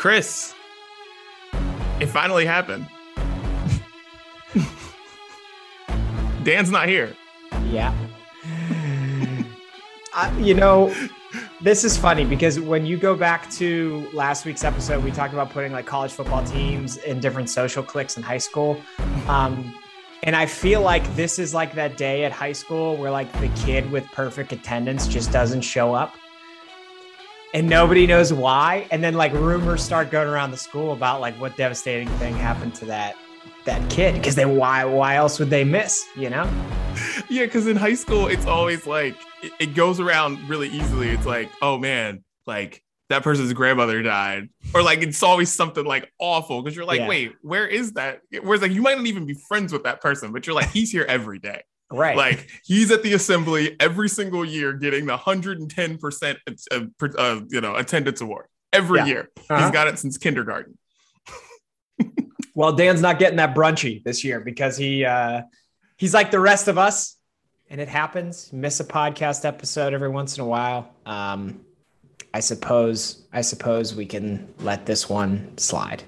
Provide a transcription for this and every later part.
Chris, it finally happened. Dan's not here. Yeah. you know, this is funny because when you go back to last week's episode, we talked about putting like college football teams in different social cliques in high school. Um, and I feel like this is like that day at high school where like the kid with perfect attendance just doesn't show up and nobody knows why. And then like rumors start going around the school about like what devastating thing happened to that that kid. Because they why why else would they miss you know? Yeah because in high school it's always like it, it, goes around really easily. It's like oh man like that person's grandmother died. Or like it's always something like awful. Because you're like yeah. wait where is that? Whereas like you might not even be friends with that person but you're like he's here every day right like he's at the assembly every single year getting the 110% uh, uh, you know attendance award every yeah. year uh-huh. he's got it since kindergarten well, Dan's not getting that brunchy this year because he uh, he's like the rest of us, and it happens. Miss a podcast episode every once in a while. Um, I suppose I suppose we can let this one slide.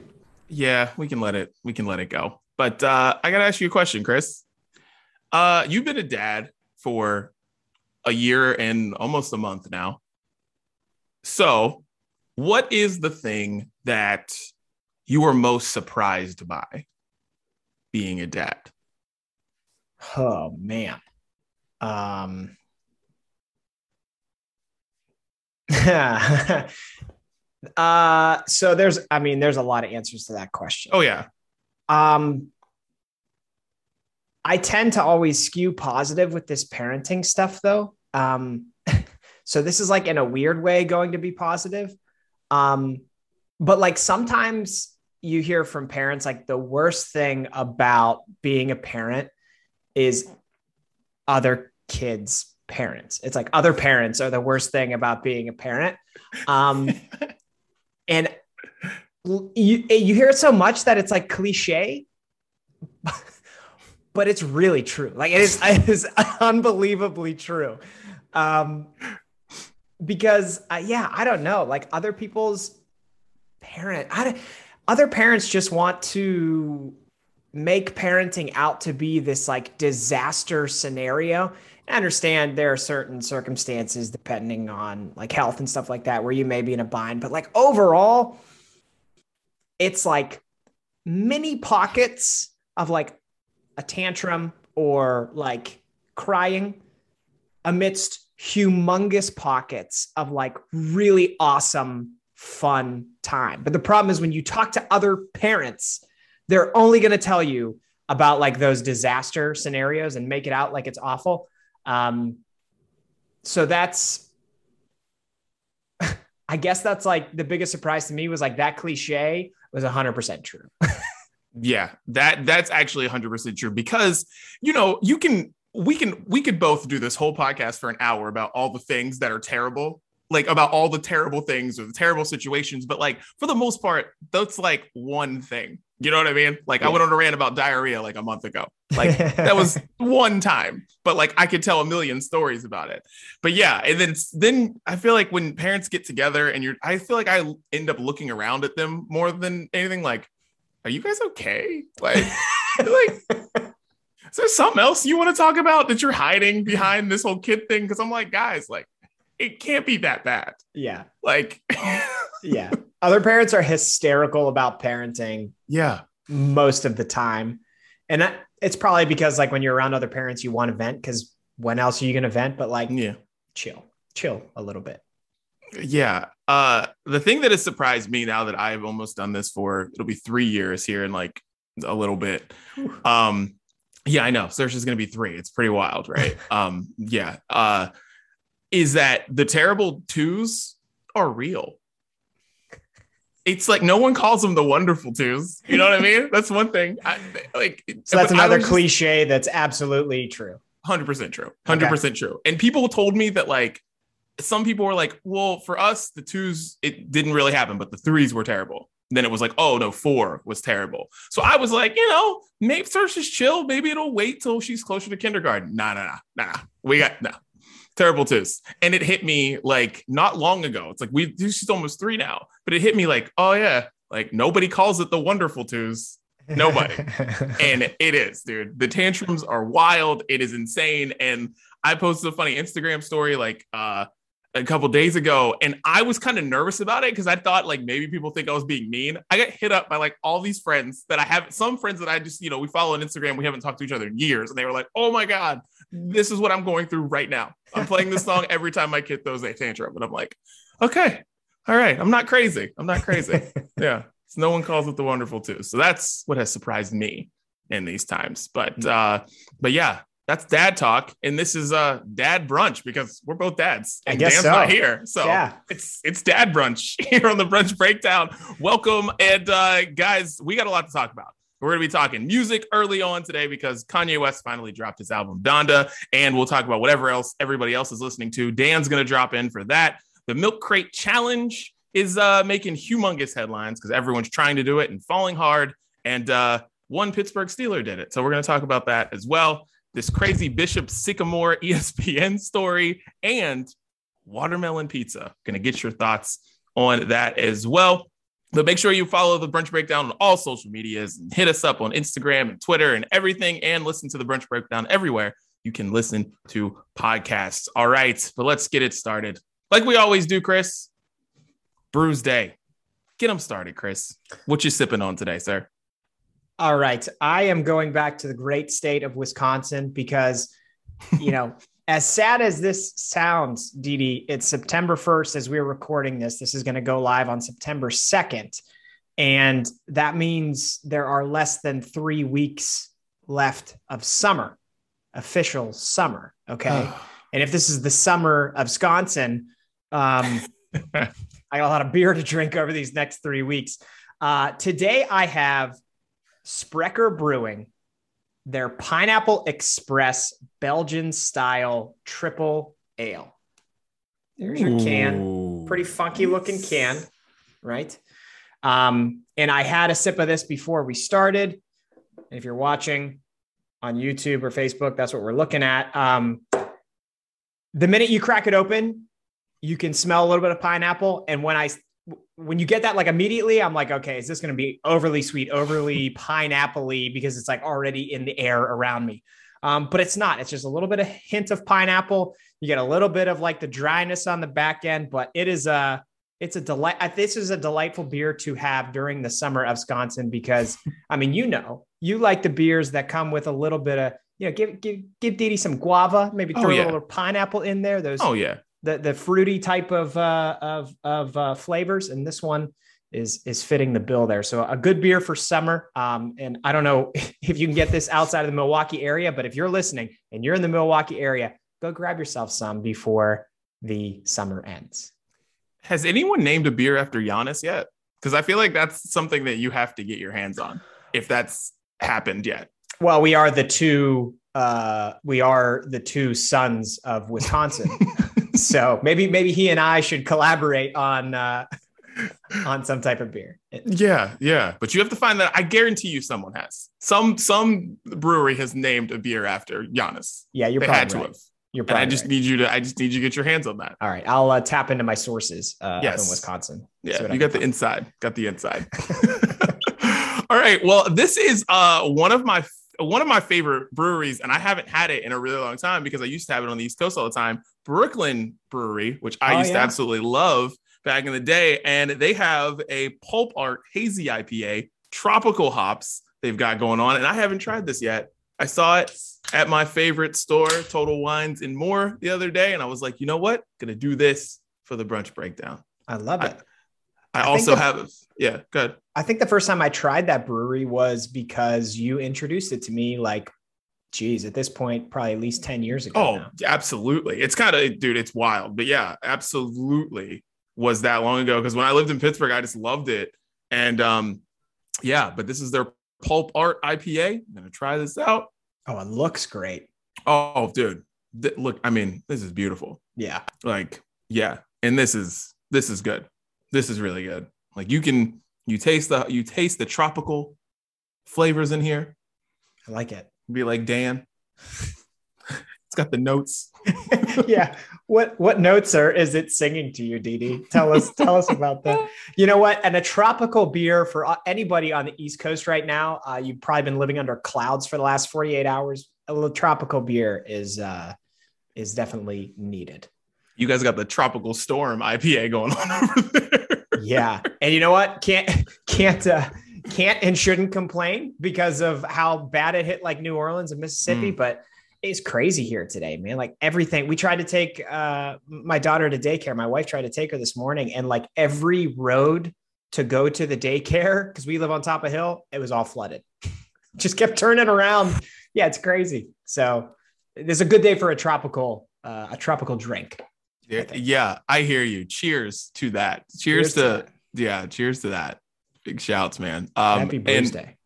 Yeah, we can let it we can let it go. But uh, I gotta ask you a question, Chris. Uh, you've been a dad for a year and almost a month now. So, what is the thing that you were most surprised by being a dad? Oh man. Um uh so there's I mean there's a lot of answers to that question. Oh yeah. Um I tend to always skew positive with this parenting stuff though. Um so this is like in a weird way going to be positive. Um but like sometimes you hear from parents like the worst thing about being a parent is other kids parents it's like other parents are the worst thing about being a parent um and you you hear it so much that it's like cliche but it's really true. Like it is, it is unbelievably true. Um because uh, yeah i don't know. Like other people's parent i other parents just want to make parenting out to be this like disaster scenario. I understand there are certain circumstances depending on like health and stuff like that where you may be in a bind, but like overall, it's like mini pockets of like a tantrum or like crying amidst humongous pockets of like really awesome fun time. But the problem is when you talk to other parents, they're only going to tell you about like those disaster scenarios and make it out like it's awful. Um, so that's, I guess that's like the biggest surprise to me was like that cliche was 100% true. yeah, that that's actually 100% true because you know, you can we can we could both do this whole podcast for an hour about all the things that are terrible like about all the terrible things or the terrible situations, but like for the most part, that's like one thing. You know what I mean? Like yeah. I went on a rant about diarrhea like a month ago. Like that was one time, but like I could tell a million stories about it. But yeah, and then then I feel like when parents get together and you're, I feel like I end up looking around at them more than anything. Like, are you guys okay? Like, like. Is there something else you want to talk about that you're hiding behind this whole kid thing? Because I'm like, guys, like, it can't be that bad. Yeah. Like, yeah. Other parents are hysterical about parenting. Yeah. Most of the time. And that, it's probably because, like, when you're around other parents, you want to vent because when else are you going to vent? But, like, yeah, chill, chill a little bit. Yeah. Uh, the thing that has surprised me now that I've almost done this for it'll be three years here in like a little bit. Um, yeah, I know. Search is going to be three. It's pretty wild, right? um, yeah. Uh, is that the terrible twos are real. It's like no one calls them the wonderful twos. You know what I mean? That's one thing. I, like, so that's another cliche that's absolutely true. Hundred percent true. Hundred okay. percent true. And people told me that like some people were like, "Well, for us, the twos it didn't really happen, but the threes were terrible." then it was like, "Oh no, four was terrible." So I was like, you know, maybe first just chill. Maybe it'll wait till she's closer to kindergarten. Nah, nah, nah, nah. We got no. Nah Terrible twos. And it hit me like not long ago. It's like we she's almost three now, but it hit me like, oh yeah, like nobody calls it the wonderful twos. Nobody. and it is, dude. The tantrums are wild. It is insane. And I posted a funny Instagram story like uh a couple days ago and I was kind of nervous about it because I thought like maybe people think I was being mean. I got hit up by like all these friends that I have some friends that I just, you know, we follow on Instagram, we haven't talked to each other in years and they were like, "Oh my god, this is what I'm going through right now. I'm playing this song every time my kid throws a tantrum." And I'm like, "Okay. All right, I'm not crazy. I'm not crazy." yeah. So no one calls it the wonderful too. So that's what has surprised me in these times. But uh but yeah, that's dad talk, and this is uh dad brunch because we're both dads. And I guess Dan's so. not here, so Yeah. it's it's dad brunch here on the brunch breakdown. Welcome, and uh guys, we got a lot to talk about. We're gonna be talking music early on today because Kanye West finally dropped his album Donda, and we'll talk about whatever else everybody else is listening to. Dan's gonna drop in for that. The milk crate challenge is uh making humongous headlines because everyone's trying to do it and falling hard. And uh one Pittsburgh Steeler did it. So we're gonna talk about that as well this crazy Bishop Sycamore ESPN story, and watermelon pizza. Going to get your thoughts on that as well. But make sure you follow the Brunch Breakdown on all social medias and hit us up on Instagram and Twitter and everything, and listen to the Brunch Breakdown everywhere you can listen to podcasts. All right, but let's get it started. Like we always do, Chris. Brews Day. Get them started, Chris. What you sipping on today, sir? All right. I am going back to the great state of Wisconsin because, you know, as sad as this sounds, Didi, it's September 1st as we're recording this. This is going to go live on September 2nd. And that means there are less than three weeks left of summer, official summer. Okay. and if this is the summer of Wisconsin, um, I got a lot of beer to drink over these next three weeks. Uh, today I have Sprecher Brewing, their Pineapple Express Belgian style triple ale. There's your can. Pretty funky looking can, right? Um, and I had a sip of this before we started. And if you're watching on YouTube or Facebook, that's what we're looking at. Um, the minute you crack it open, you can smell a little bit of pineapple. And when I when you get that, like immediately, I'm like, okay, is this going to be overly sweet, overly pineapple-y because it's like already in the air around me? Um, but it's not. It's just a little bit of hint of pineapple. You get a little bit of like the dryness on the back end, but it is a it's a delight. This is a delightful beer to have during the summer of Wisconsin because I mean, you know, you like the beers that come with a little bit of you know, give give give Didi some guava, maybe Oh, throw yeah. a little pineapple in there. Those Oh yeah. The the fruity type of uh, of of uh, flavors, and this one is is fitting the bill there. So a good beer for summer. Um, and I don't know if you can get this outside of the Milwaukee area, but if you're listening and you're in the Milwaukee area, go grab yourself some before the summer ends. Has anyone named a beer after Giannis yet? Because I feel like that's something that you have to get your hands on if that's happened yet. Well, we are the two. Uh, we are the two sons of Wisconsin. so maybe maybe he and I should collaborate on uh, on some type of beer. Yeah, yeah. But you have to find that. I guarantee you, someone has. Some some brewery has named a beer after Giannis. Yeah, you're they probably had to right. have. You're And I just right. need you to. I just need you to get your hands on that. All right, I'll uh, tap into my sources uh, Yes. in Wisconsin. Yeah, I you got the find. inside. Got the inside. All right. Well, this is uh one of my one of my favorite breweries, and I haven't had it in a really long time because I used to have it on the East Coast all the time. Brooklyn Brewery, which I Oh, used to absolutely love back in the day, and they have a pulp art hazy IPA, tropical hops they've got going on, and I haven't tried this yet. I saw it at my favorite store, Total Wines and More, the other day, and I was like, you know what? Gonna do this for the brunch breakdown. I love it. I, I think also the- have, yeah, good. I think the first time I tried that brewery was because you introduced it to me. Like, geez, at this point, probably at least ten years ago. Oh, now. absolutely. It's kind of, dude, it's wild. But yeah, absolutely was that long ago. Because when I lived in Pittsburgh, I just loved it. And um, yeah, but this is their pulp art IPA. I'm gonna try this out. oh, it looks great. Oh, dude, th- look, I mean, this is beautiful. Yeah, Like, yeah, and this is this is good. This is really good. Like you can you taste the you taste the tropical flavors in here. I like it. Be like Dan. it's got the notes. yeah. What what notes are is it singing to you, Dee Dee? Tell us tell us about that. You know what? And a tropical beer for anybody on the East Coast right now. Uh, you've probably been living under clouds for the last forty eight hours. A little tropical beer is uh, is definitely needed. You guys got the tropical storm IPA going on over there. yeah, and you know what? Can't can't uh, can't and shouldn't complain because of how bad it hit like New Orleans and Mississippi, mm. but it's crazy here today, man. Like everything. We tried to take uh, my daughter to daycare. My wife tried to take her this morning, and like every road to go to the daycare because we live on top of hill, it was all flooded. Just kept turning around. Yeah, it's crazy. So it's a good day for a tropical uh, a tropical drink. Yeah, I yeah, I hear you. Cheers to that. Cheers, cheers to, to that. yeah, cheers to that. Big shouts, man. Um, Happy birthday.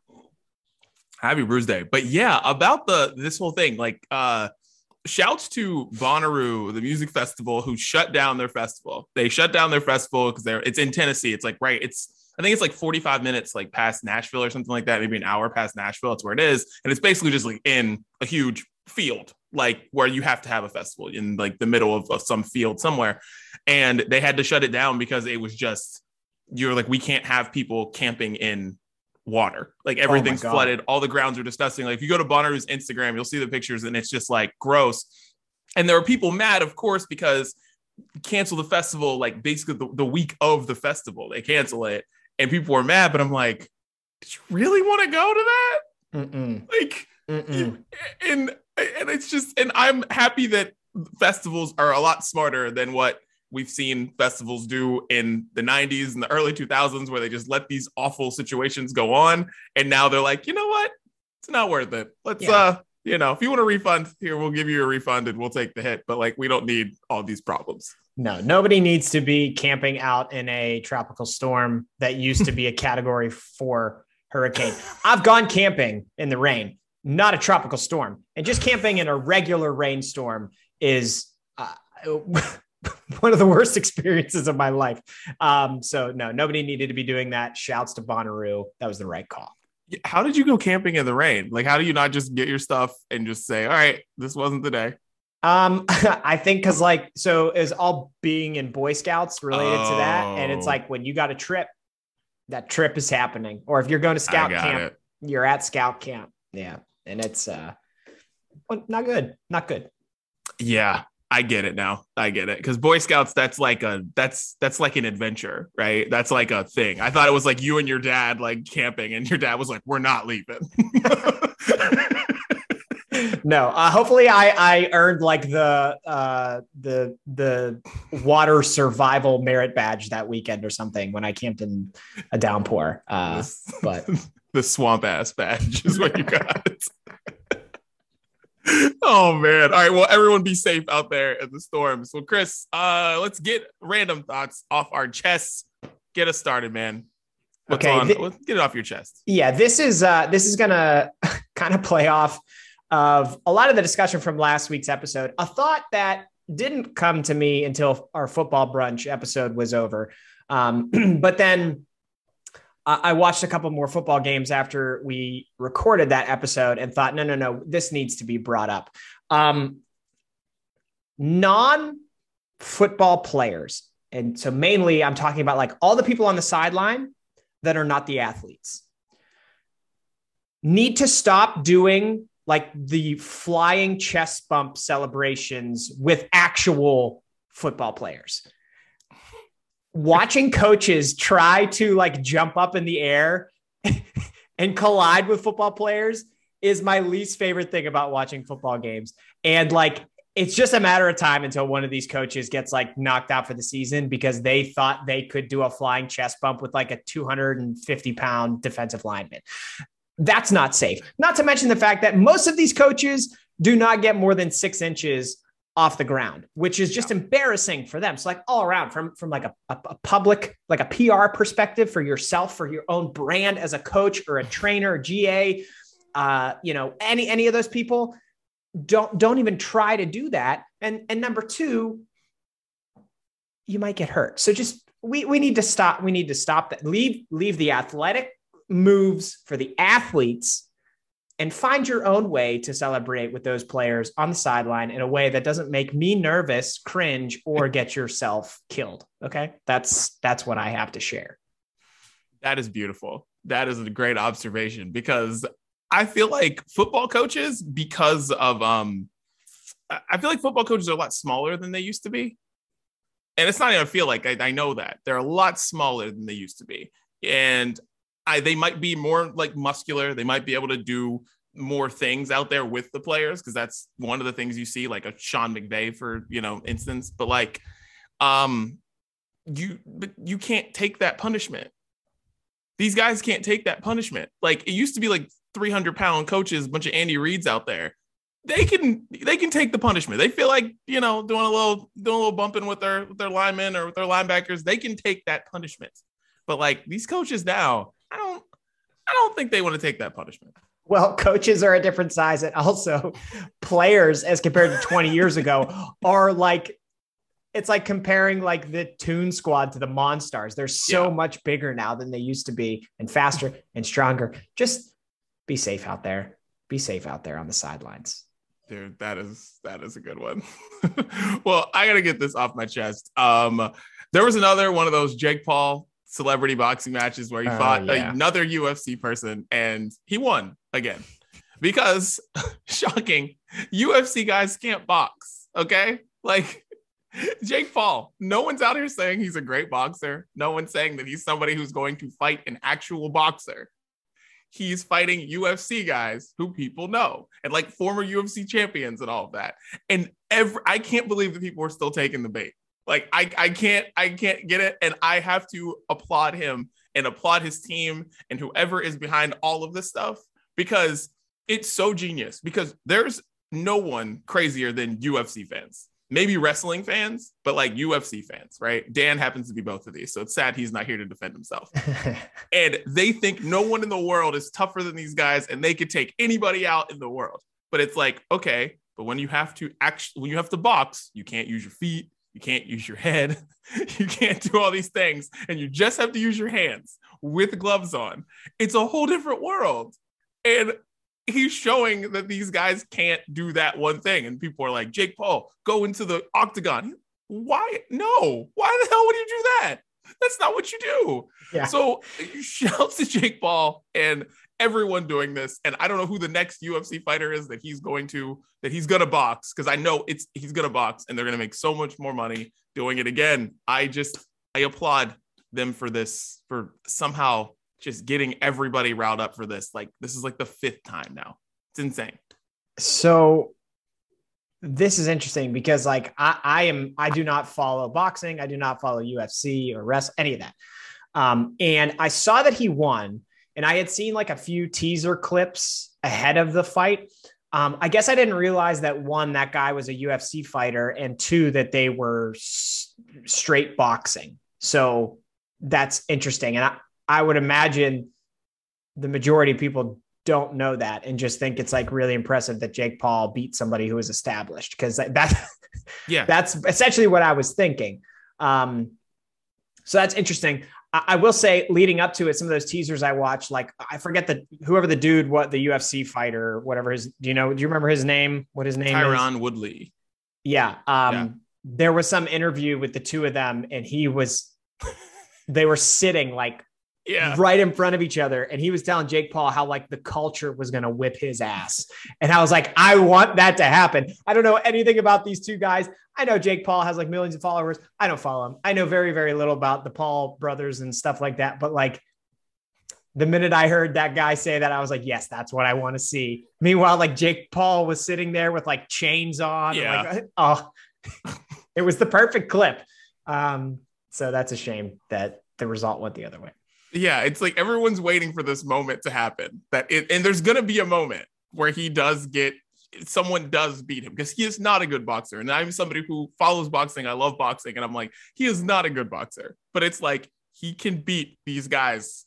Happy Brews Day. But yeah, about the this whole thing, like uh shouts to Bonnaroo, the music festival, who shut down their festival. They shut down their festival because they're it's in Tennessee. It's like right, it's I think it's like 45 minutes like past Nashville or something like that, maybe an hour past Nashville. That's where it is. And it's basically just like in a huge field, like where you have to have a festival in like the middle of, of some field somewhere. And they had to shut it down because it was just you're like, we can't have people camping in water. Like oh everything's oh flooded. All the grounds are disgusting. Like if you go to Bonnaroo's Instagram, you'll see the pictures and it's just like gross. And there are people mad, of course, because cancel the festival like basically the, the week of the festival. They cancel it and people were mad, but I'm like, did you really want to go to that? Mm-mm. Like, Mm-mm. and and it's just, and I'm happy that festivals are a lot smarter than what we've seen festivals do in the 90s and the early 2000s where they just let these awful situations go on. And now they're like you know what? It's not worth it. Let's yeah. uh you know if you want a refund here we'll give you a refund and we'll take the hit. But like we don't need all these problems. No nobody needs to be camping out in a tropical storm that used to be a category 4 hurricane. I've gone camping in the rain not a tropical storm. And just camping in a regular rainstorm is uh, one of the worst experiences of my life. Um, so no, nobody needed to be doing that. Shouts to Bonnaroo. That was the right call. How did you go camping in the rain? Like, how do you not just get your stuff and just say, all right, this wasn't the day? Um, I think because like so is all being in Boy Scouts related oh. to that. And it's oh. like when you got a trip, that trip is happening. Or if you're going to scout camp, it. you're at scout camp. Yeah. And it's uh not good. Not good. Yeah. I get it now. I get it because Boy Scouts that's like a that's that's like an adventure, right? That's like a thing. I thought it was like you and your dad like camping, and your dad was like, "We're not leaving." no, uh, hopefully I I earned like the uh, the the water survival merit badge that weekend or something when I camped in a downpour. Uh, but the swamp ass badge is what you got oh man. All right. Well, everyone be safe out there in the storm. So, Chris, uh, let's get random thoughts off our chests. Get us started, man. What's okay, th- get it off your chest. Yeah, this is uh this is gonna kind of play off of a lot of the discussion from last week's episode. A thought that didn't come to me until our football brunch episode was over. Um, but then I watched a couple more football games after we recorded that episode and thought, no, no, no, this needs to be brought up. Um, non football players, and so mainly I'm talking about like all the people on the sideline that are not the athletes, need to stop doing like the flying chest bump celebrations with actual football players watching coaches try to like jump up in the air and collide with football players is my least favorite thing about watching football games. And like, it's just a matter of time until one of these coaches gets like knocked out for the season because they thought they could do a flying chest bump with like a 250 pound defensive lineman. That's not safe. Not to mention the fact that most of these coaches do not get more than six inches off the ground, which is just yeah. embarrassing for them. So like all around from, from like a, a, a, public, like a PR perspective for yourself, for your own brand as a coach or a trainer, or GA, uh, you know, any, any of those people don't, don't even try to do that. And, and number two, you might get hurt. So just, we, we need to stop. We need to stop that. Leave, leave the athletic moves for the athletes and find your own way to celebrate with those players on the sideline in a way that doesn't make me nervous, cringe, or get yourself killed. Okay. That's that's what I have to share. That is beautiful. That is a great observation because I feel like football coaches, because of um I feel like football coaches are a lot smaller than they used to be. And it's not even feel like I, I know that they're a lot smaller than they used to be. And I, they might be more like muscular. They might be able to do more things out there with the players because that's one of the things you see, like a Sean McVay for you know instance. But like, um, you but you can't take that punishment. These guys can't take that punishment. Like it used to be like 300 pound coaches, a bunch of Andy Reids out there. They can they can take the punishment. They feel like you know doing a little doing a little bumping with their with their linemen or with their linebackers. They can take that punishment. But like these coaches now, I don't I don't think they want to take that punishment. Well, coaches are a different size, and also players, as compared to 20 years ago, are like it's like comparing like the Toon Squad to the Monstars. They're so yeah. much bigger now than they used to be, and faster and stronger. Just be safe out there. Be safe out there on the sidelines. Dude, that is that is a good one. well, I gotta get this off my chest. Um, there was another one of those Jake Paul celebrity boxing matches where he uh, fought yeah. another UFC person and he won again because shocking UFC guys can't box. Okay. Like Jake Paul, no one's out here saying he's a great boxer. No one's saying that he's somebody who's going to fight an actual boxer. He's fighting UFC guys who people know and like former UFC champions and all of that. And every I can't believe that people are still taking the bait. Like I, I can't I can't get it. And I have to applaud him and applaud his team and whoever is behind all of this stuff because it's so genius. Because there's no one crazier than UFC fans. Maybe wrestling fans, but like UFC fans, right? Dan happens to be both of these. So it's sad he's not here to defend himself. and they think no one in the world is tougher than these guys and they could take anybody out in the world. But it's like, okay, but when you have to actually when you have to box, you can't use your feet, you can't use your head, you can't do all these things, and you just have to use your hands with gloves on. It's a whole different world. And he's showing that these guys can't do that one thing. And people are like, Jake Paul, go into the octagon. Why? No. Why the hell would you do that? That's not what you do. Yeah. So shouts to Jake Paul and everyone doing this. And I don't know who the next UFC fighter is that he's going to that he's gonna box because I know it's he's gonna box and they're gonna make so much more money doing it again. I just I applaud them for this for somehow just getting everybody riled up for this. Like this is like the fifth time now. It's insane. So this is interesting because like I, I am I do not follow boxing, I do not follow UFC or rest any of that. Um, and I saw that he won and I had seen like a few teaser clips ahead of the fight. Um, I guess I didn't realize that one, that guy was a UFC fighter, and two, that they were s- straight boxing. So that's interesting. And I, I would imagine the majority of people don't know that and just think it's like really impressive that Jake Paul beat somebody who is established because that, yeah, that's essentially what I was thinking. Um, so that's interesting. I will say, leading up to it, some of those teasers I watched, like I forget the whoever the dude, what the UFC fighter, whatever his, do you know? Do you remember his name? What his name Tyron is? Woodley. Yeah. Um, yeah. There was some interview with the two of them, and he was, they were sitting like yeah. right in front of each other. And he was telling Jake Paul how like the culture was going to whip his ass. And I was like, I want that to happen. I don't know anything about these two guys. I know Jake Paul has like millions of followers. I don't follow him. I know very, very little about the Paul brothers and stuff like that. But like the minute I heard that guy say that, I was like, yes, that's what I want to see. Meanwhile, like Jake Paul was sitting there with like chains on. Yeah. Like, oh, it was the perfect clip. Um, so that's a shame that the result went the other way. Yeah, it's like everyone's waiting for this moment to happen. That it, and there's gonna be a moment where he does get someone does beat him because he is not a good boxer. And I'm somebody who follows boxing. I love boxing, and I'm like, he is not a good boxer. But it's like he can beat these guys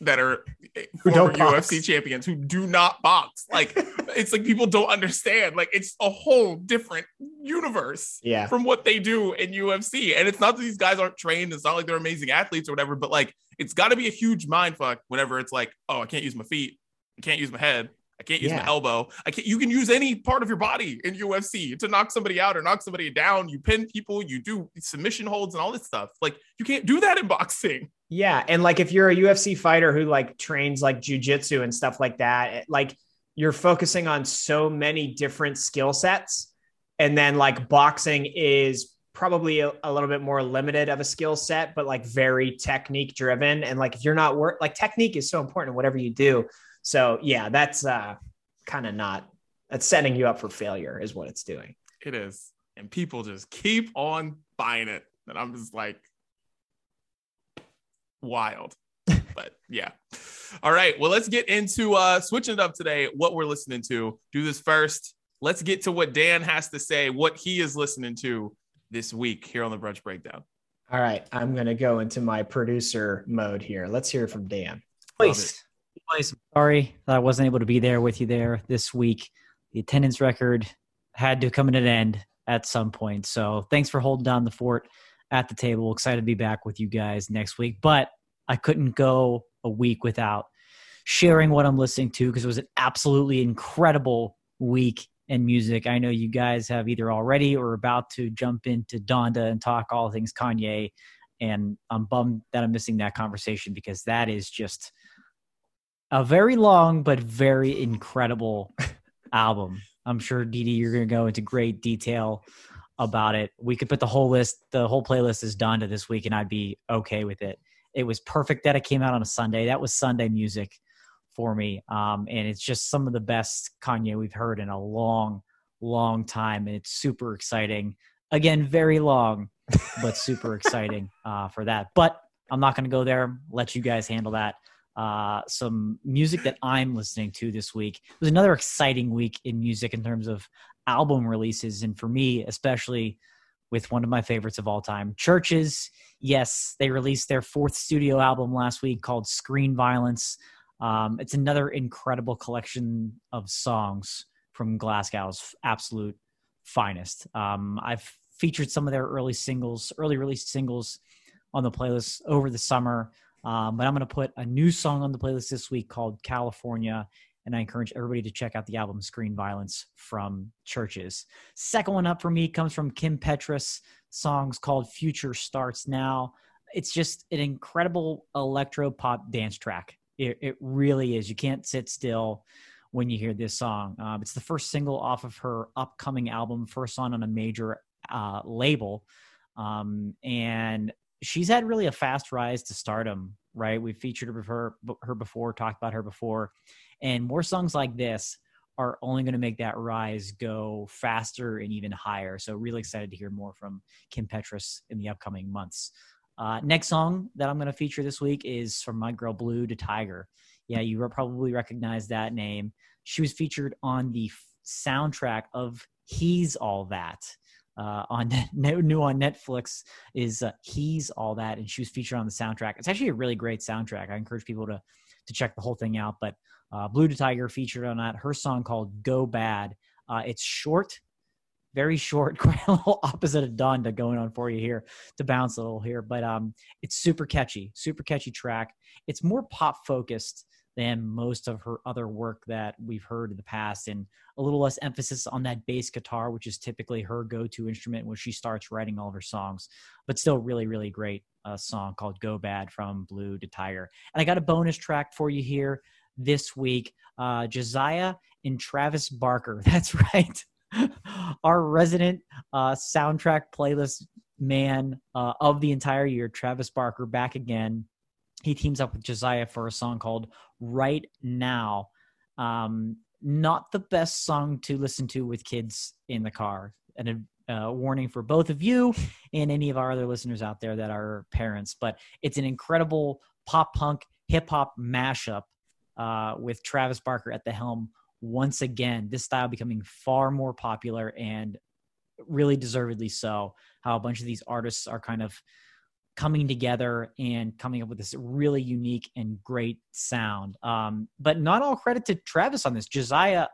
that are eh, former UFC champions who do not box. Like it's like people don't understand. Like it's a whole different universe yeah. from what they do in UFC. And it's not that these guys aren't trained. It's not like they're amazing athletes or whatever, but like it's got to be a huge mind fuck whenever it's like, oh, I can't use my feet. I can't use my head. I can't use Yeah. my elbow. I can't. You can use any part of your body in UFC to knock somebody out or knock somebody down. You pin people. You do submission holds and all this stuff. Like you can't do that in boxing. Yeah, and like if you're a UFC fighter who like trains like jujitsu and stuff like that, like you're focusing on so many different skill sets, and then like boxing is probably a, a little bit more limited of a skill set, but like very technique driven. And like if you're not work, like technique is so important in whatever you do. So yeah, that's uh kind of not that's setting you up for failure, is what it's doing. It is, and people just keep on buying it, and I'm just like, wild. but yeah. All right. Well, let's get into uh switching it up today. What we're listening to. Do this first. Let's get to what Dan has to say. What he is listening to this week here on the Brunch Breakdown. All right, I'm gonna go into my producer mode here. Let's hear from Dan. Love Boys, I'm sorry that I wasn't able to be there with you there this week. The attendance record had to come to an end at some point. So thanks for holding down the fort at the table. Excited to be back with you guys next week. But I couldn't go a week without sharing what I'm listening to because it was an absolutely incredible week in music. I know you guys have either already or about to jump into Donda and talk all things Kanye. And I'm bummed that I'm missing that conversation because that is just a very long but very incredible album. I'm sure Didi, you're going to go into great detail about it. We could put the whole list, the whole playlist is done to this week, and I'd be okay with it. It was perfect that it came out on a Sunday. That was Sunday music for me, um, and it's just some of the best Kanye we've heard in a long, long time, and it's super exciting. Again, very long, but super exciting uh, for that. But I'm not going to go there. Let you guys handle that uh, some music that I'm listening to this week. It was another exciting week in music in terms of album releases, and for me, especially with one of my favorites of all time, CHVRCHES. Yes, they released their fourth studio album last week called Screen Violence. Um, it's another incredible collection of songs from Glasgow's absolute finest. Um, I've featured some of their early singles, early released singles on the playlist over the summer. Um, but I'm going to put a new song on the playlist this week called California. And I encourage everybody to check out the album Screen Violence from CHVRCHES. Second one up for me comes from Kim Petras, songs called Future Starts Now. It's just an incredible electro pop dance track. It, it really is. You can't sit still when you hear this song. Um, it's the first single off of her upcoming album, first song on a major uh, label. Um, and she's had really a fast rise to stardom, right? We've featured her, her, her before, talked about her before, and more songs like this are only going to make that rise go faster and even higher. So, really excited to hear more from Kim Petras in the upcoming months. Uh, next song that I'm going to feature this week is from my girl Blu DeTiger. Yeah, you probably recognize that name. She was featured on the f- soundtrack of He's All That uh, on new on Netflix is uh, He's All That, and she was featured on the soundtrack. It's actually a really great soundtrack. I encourage people to to check the whole thing out. But uh, Blu DeTiger featured on that. Her song called "Go Bad." Uh, it's short, very short, quite a little opposite of Donda going on for you here to bounce a little here, but um, it's super catchy, super catchy track. It's more pop focused than most of her other work that we've heard in the past and a little less emphasis on that bass guitar which is typically her go-to instrument when she starts writing all of her songs but still really really great uh, song called go bad from Blu DeTiger and i got a bonus track for you here this week uh, josiah and travis barker. That's right. Our resident uh, soundtrack playlist man uh, of the entire year travis barker back again he teams up with Josiah for a song called Right Now. Um, not the best song to listen to with kids in the car. And a uh, warning for both of you and any of our other listeners out there that are parents, but it's an incredible pop punk hip hop mashup uh, with Travis Barker at the helm once again. This style becoming far more popular and really deservedly so. How a bunch of these artists are kind of coming together and coming up with this really unique and great sound. Um, but not all credit to Travis on this. Josiah,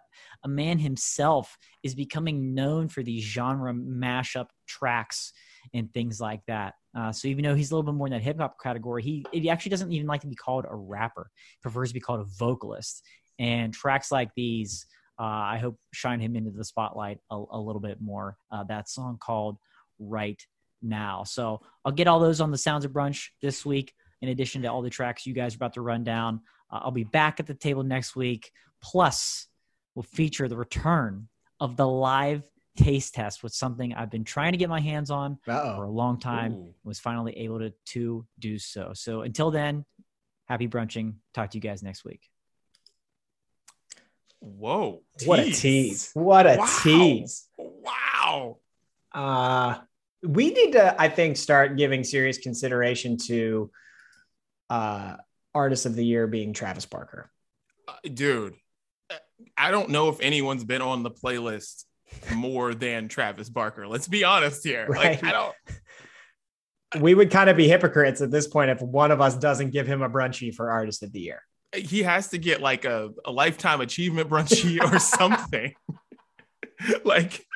a man himself, is becoming known for these genre mashup tracks and things like that. Uh, so even though he's a little bit more in that hip hop category, he he actually doesn't even like to be called a rapper. He prefers to be called a vocalist. And tracks like these, uh, I hope shine him into the spotlight a, a little bit more. Uh, that song called Right Now. So I'll get all those on the Sounds of Brunch this week, in addition to all the tracks you guys are about to run down. Uh, I'll be back at the table next week. Plus, we'll feature the return of the live taste test, with something I've been trying to get my hands on Uh-oh. for a long time. Ooh. Was finally able to to do so. So until then, happy brunching. Talk to you guys next week. Whoa. What a tease. What a Wow. tease. Wow. Uh, we need to, I think, start giving serious consideration to uh, artist of the year being Travis Barker. Uh, dude, I don't know if anyone's been on the playlist more than Travis Barker. Let's be honest here. Like, I don't. We would kind of be hypocrites at this point if one of us doesn't give him a brunchy for artist of the year. He has to get like a, a lifetime achievement brunchy or something. like,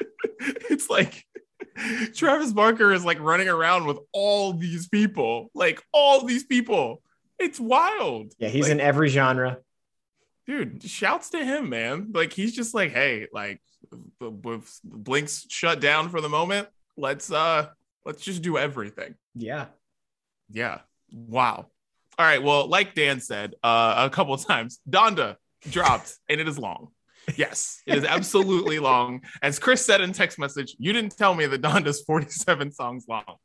it's like Travis Barker is like running around with all these people, like all these people. It's wild. Yeah, he's Like, in every genre. dude shouts to him man like he's just like hey like b- with blinks shut down for the moment let's uh let's just do everything Yeah. yeah wow all right well like dan said uh a couple of times donda dropped and it is long yes it is absolutely long as chris said in text message you didn't tell me that donda's 47 songs long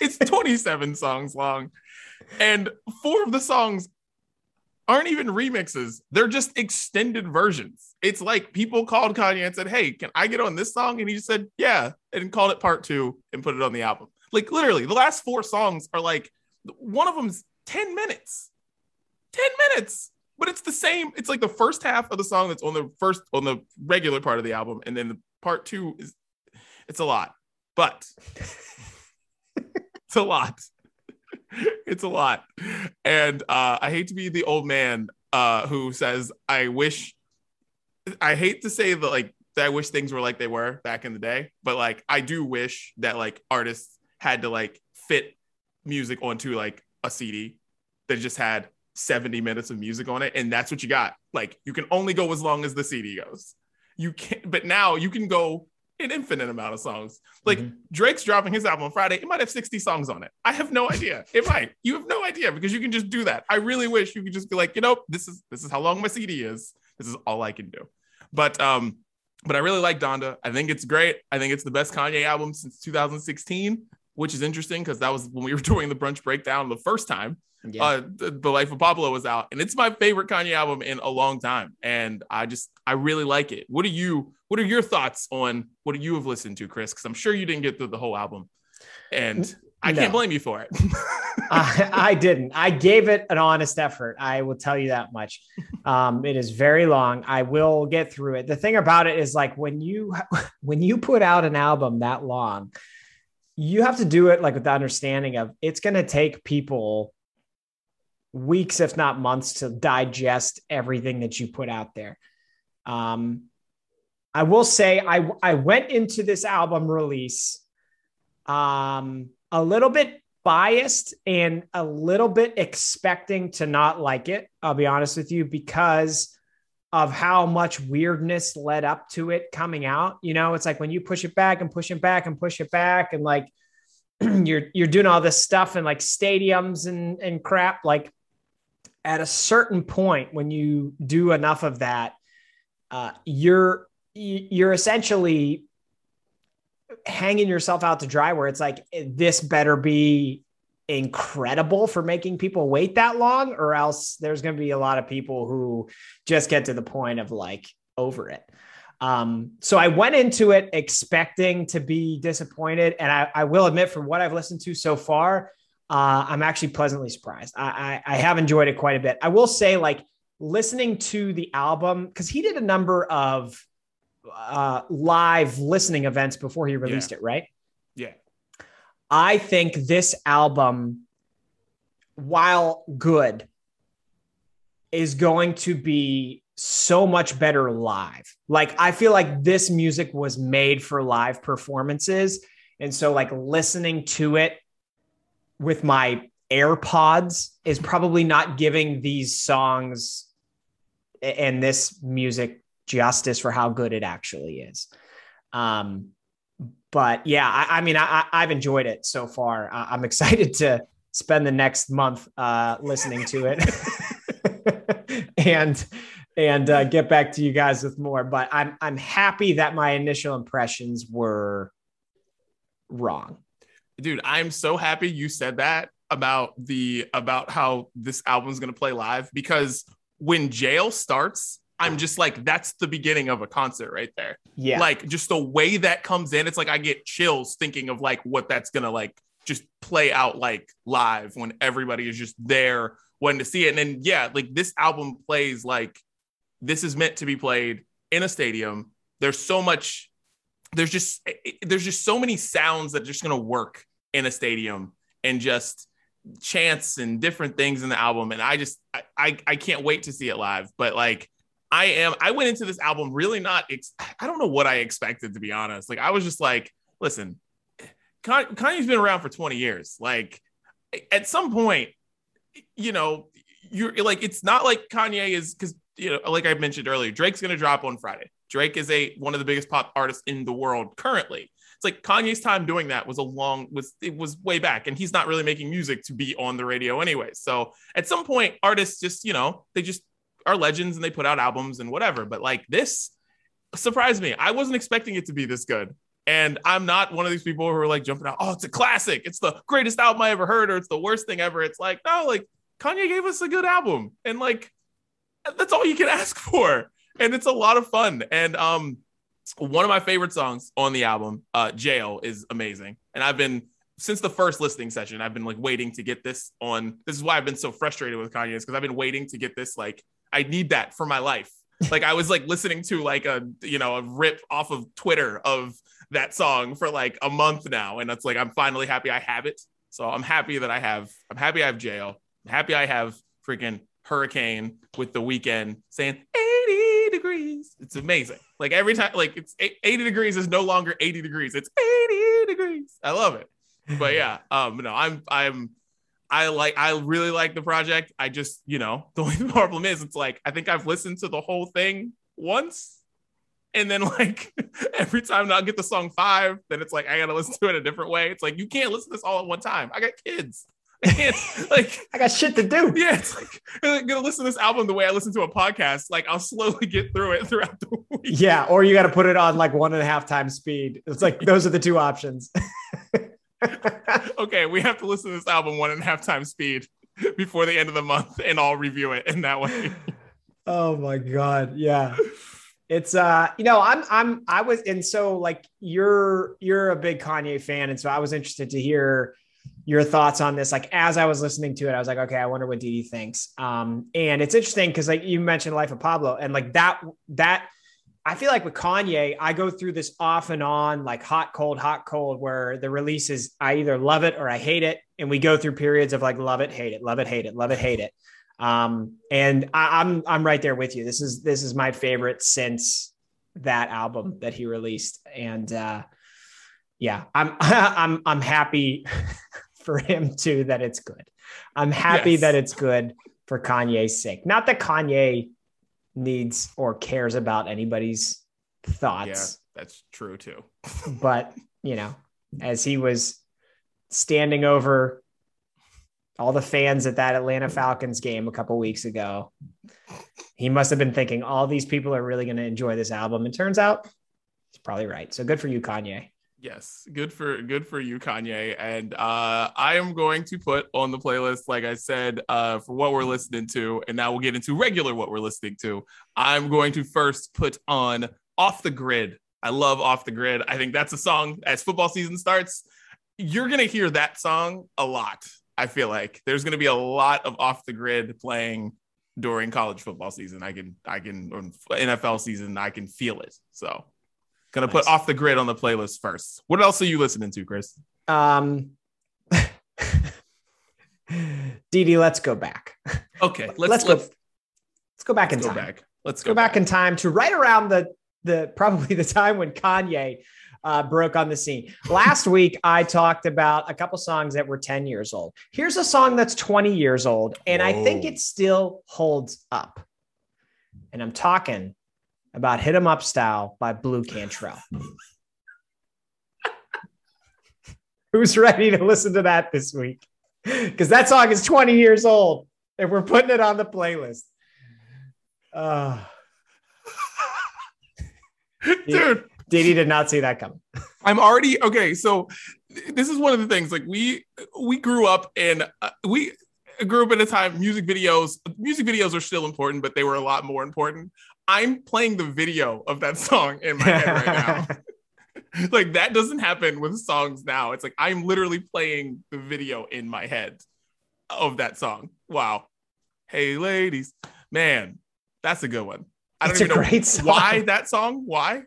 it's 27 songs long and four of the songs aren't even remixes. They're just extended versions. It's like people called Kanye and said, Hey, can I get on this song? And he said, Yeah, and called it part two and put it on the album. Like literally, the last four songs are like one of them's 10 minutes. 10 minutes. But it's the same. It's like the first half of the song that's on the first on the regular part of the album, and then the part two is it's a lot. But it's a lot. it's a lot. And uh, I hate to be the old man uh, who says, I wish, I hate to say that, like, that I wish things were like they were back in the day, but like, I do wish that like artists had to like fit music onto like a CD that just had 70 minutes of music on it. And that's what you got. Like, you can only go as long as the CD goes. You can't, but now you can go an infinite amount of songs. Like, Mhm. Drake's dropping his album on Friday. It might have 60 songs on it. I have no idea. It might. You have no idea because you can just do that. I really wish you could just be like, you know, this is this is how long my CD is. This is all I can do. But um, but I really like Donda. I think it's great. I think it's the best Kanye album since 2016, which is interesting because that was when we were doing the brunch breakdown the first time. Yeah. Uh, the, the Life of Pablo was out, and it's my favorite Kanye album in a long time. And I just I really like it. What are you? What are your thoughts on what you have listened to, Chris? Because I'm sure you didn't get through the whole album, and I can't blame you for it. I, I didn't. I gave it an honest effort. I will tell you that much. Um, it is very long. I will get through it. The thing about it is like when you when you put out an album that long, you have to do it like with the understanding of it's going to take people weeks, if not months, to digest everything that you put out there. Um, I will say I I went into this album release um, a little bit biased and a little bit expecting to not like it. I'll be honest with you because of how much weirdness led up to it coming out. You know, it's like when you push it back and push it back and push it back and like you're you're doing all this stuff in like stadiums and and crap like at a certain point when you do enough of that uh, you're you're essentially hanging yourself out to dry where it's like this better be incredible for making people wait that long or else there's going to be a lot of people who just get to the point of like over it. Um, so i went into it expecting to be disappointed and i, I will admit from what i've listened to so far uh, i'm actually pleasantly surprised. I, I, I have enjoyed it quite a bit. I will say like listening to the album because he did a number of uh, live listening events before he released it, right? I think this album, while good, is going to be so much better live. Like, I feel like this music was made for live performances. And so, like, listening to it with my AirPods is probably not giving these songs and this music justice for how good it actually is. Um, but yeah, I, I mean, I, have enjoyed it so far. I, am excited to spend the next month uh, listening to it and and uh, get back to you guys with more. But I'm I'm happy that my initial impressions were wrong. Dude, I'm so happy you said that about the about how this album's gonna play live because when jail starts, I'm just like, that's the beginning of a concert right there. Yeah. Like just the way that comes in, it's like I get chills thinking of like what that's gonna like just play out like live when everybody is just there wanting to see it. And then yeah, like this album plays like this is meant to be played in a stadium. There's so much, there's just eh, eh, there's just so many sounds that are just gonna work in a stadium and just chants and different things in the album. And I just I I can't wait to see it live. But like I am. I went into this album really not. Ex- I don't know what I expected to be honest. Like I was just like, listen, Kanye's been around for 20 years. Like at some point, you know, you're like, it's not like Kanye is because you know, like I mentioned earlier, Drake's gonna drop on Friday. Drake is a one of the biggest pop artists in the world currently. It's like Kanye's time doing that was a long was it was way back, and he's not really making music to be on the radio anyway. So at some point, artists just you know they just are legends and they put out albums and whatever. But like this surprised me. I wasn't expecting it to be this good. And I'm not one of these people who are like jumping out, oh, it's a classic. It's the greatest album I ever heard, or it's the worst thing ever. It's like, no, like Kanye gave us a good album. And like that's all you can ask for. And it's a lot of fun. And um one of my favorite songs on the album, uh, Jail, is amazing. And I've been since the first listening session, I've been like waiting to get this on. This is why I've been so frustrated with Kanye, is because I've been waiting to get this like I need that for my life. like I was like listening to like a you know a rip off of Twitter of that song for like a month now, and it's like I'm finally happy I have it. So I'm happy that I have. I'm happy I have jail. I'm happy I have freaking hurricane with the Weeknd saying 80 degrees. It's amazing. Like every time, like it's 80 degrees is no longer 80 degrees. It's 80 degrees. I love it. But yeah, um, no, I'm I'm I like I really like the project. I just, you know, the only problem is it's like I think I've listened to the whole thing once. And then like every time I'll get the song five, then it's like I gotta listen to it a different way. It's like you can't listen to this all at one time. I got kids. I can't like I got shit to do. Yeah, it's like I'm gonna listen to this album the way I listen to a podcast. Like I'll slowly get through it throughout the week. Yeah, or you gotta put it on like one and a half times speed. It's like those are the two options. okay, we have to listen to this album one and a half times speed before the end of the month, and I'll review it in that way. Oh my god, yeah. It's uh, you know, I'm I'm I was and so like you're you're a big Kanye fan, and so I was interested to hear your thoughts on this. Like as I was listening to it, I was like, okay, I wonder what Didi thinks. Um, and it's interesting because like you mentioned Life of Pablo, and like that that I feel like with Kanye, I go through this off and on, like hot, cold, hot, cold, where the release is I either love it or I hate it. And we go through periods of like love it, hate it, love it, hate it, love it, hate it. Um, and I, I'm I'm right there with you. This is this is my favorite since that album that he released. And uh yeah, I'm I'm I'm happy for him too that it's good. I'm happy yes. that it's good for Kanye's sake. Not that Kanye needs or cares about anybody's thoughts. Yeah, that's true too. but, you know, as he was standing over all the fans at that Atlanta Falcons game a couple weeks ago, he must have been thinking all these people are really going to enjoy this album. And turns out he's probably right. So good for you, Kanye. Yes, good for good for you, Kanye. And uh, I am going to put on the playlist, like I said, uh, for what we're listening to, and now we'll get into regular what we're listening to. I'm going to first put on "Off the Grid." I love "Off the Grid." I think that's a song as football season starts. You're gonna hear that song a lot. I feel like there's gonna be a lot of "Off the Grid" playing during college football season. I can, I can, NFL season. I can feel it. So Gonna nice. put off the grid on the playlist first. What else are you listening to, Chris? Um, Didi, let's go back. Okay, let's, let's go. Let's, let's go back in time. Back. Let's go, go back. back. in time to right around the the probably the time when Kanye uh, broke on the scene. Last week, I talked about a couple songs that were 10 years old. Here's a song that's 20 years old, and Whoa. I think it still holds up And I'm talking about Hit 'em Up Style by Blu Cantrell. Who's ready to listen to that this week? Because that song is 20 years old and we're putting it on the playlist. Uh, Dude, Didi did not see that coming. I'm already okay. So this is one of the things like we we grew up in uh, we grew group at a time music videos music videos are still important, but they were a lot more important. I'm playing the video of that song in my head right now. like that doesn't happen with songs now. It's like I'm literally playing the video in my head of that song. Wow. Hey ladies, man, that's a good one. I don't It's a even know great song. why that song. Why?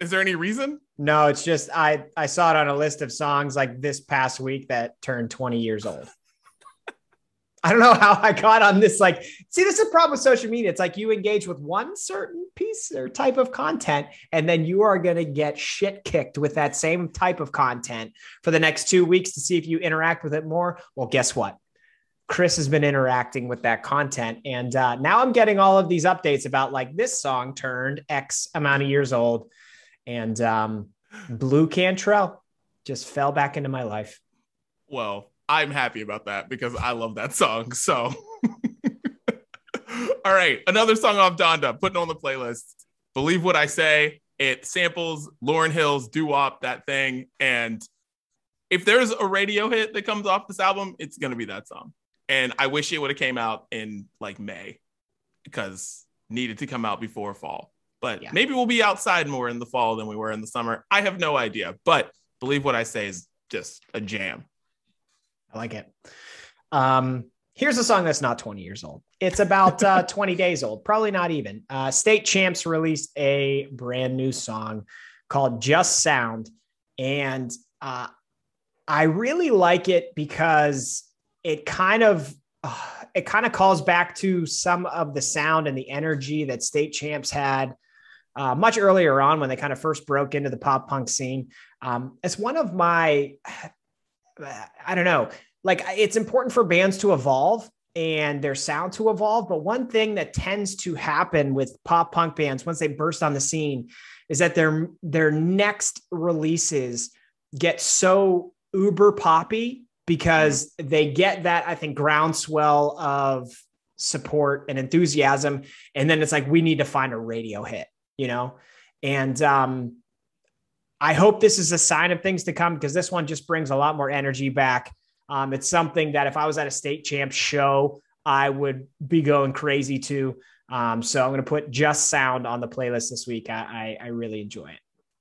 Is there any reason? No, it's just I I saw it on a list of songs like this past week that turned 20 years old. I don't know how I got on this. Like, see, this is a problem with social media. It's like you engage with one certain piece or type of content, and then you are going to get shit kicked with that same type of content for the next two weeks to see if you interact with it more. Well, guess what? Chris has been interacting with that content. And uh, now I'm getting all of these updates about like this song turned X amount of years old. And um, Blu Cantrell just fell back into my life. Well, I'm happy about that because I love that song. So, all right, another song off Donda, putting on the playlist. Believe what I say. It samples Lauryn Hill's "Doo Wop," that thing, and if there's a radio hit that comes off this album, it's gonna be that song. And I wish it would have came out in like May because needed to come out before fall. But Yeah. maybe we'll be outside more in the fall than we were in the summer. I have no idea, but believe what I say is just a jam. I like it. Um, here's a song that's not 20 years old. It's about uh, 20 days old, probably not even. Uh, State Champs released a brand new song called Just Sound. And uh, I really like it because it kind of uh, it kind of calls back to some of the sound and the energy that State Champs had uh, much earlier on when they kind of first broke into the pop punk scene. Um, it's one of my I don't know. Like it's important for bands to evolve and their sound to evolve. But one thing that tends to happen with pop punk bands once they burst on the scene is that their their next releases get so uber poppy because they get that I think groundswell of support and enthusiasm, and then it's like we need to find a radio hit, you know, and um, I hope this is a sign of things to come because this one just brings a lot more energy back. Um, it's something that if I was at a state champ show, I would be going crazy to. Um, so I'm going to put Just Sound on the playlist this week. I, I, I really enjoy it.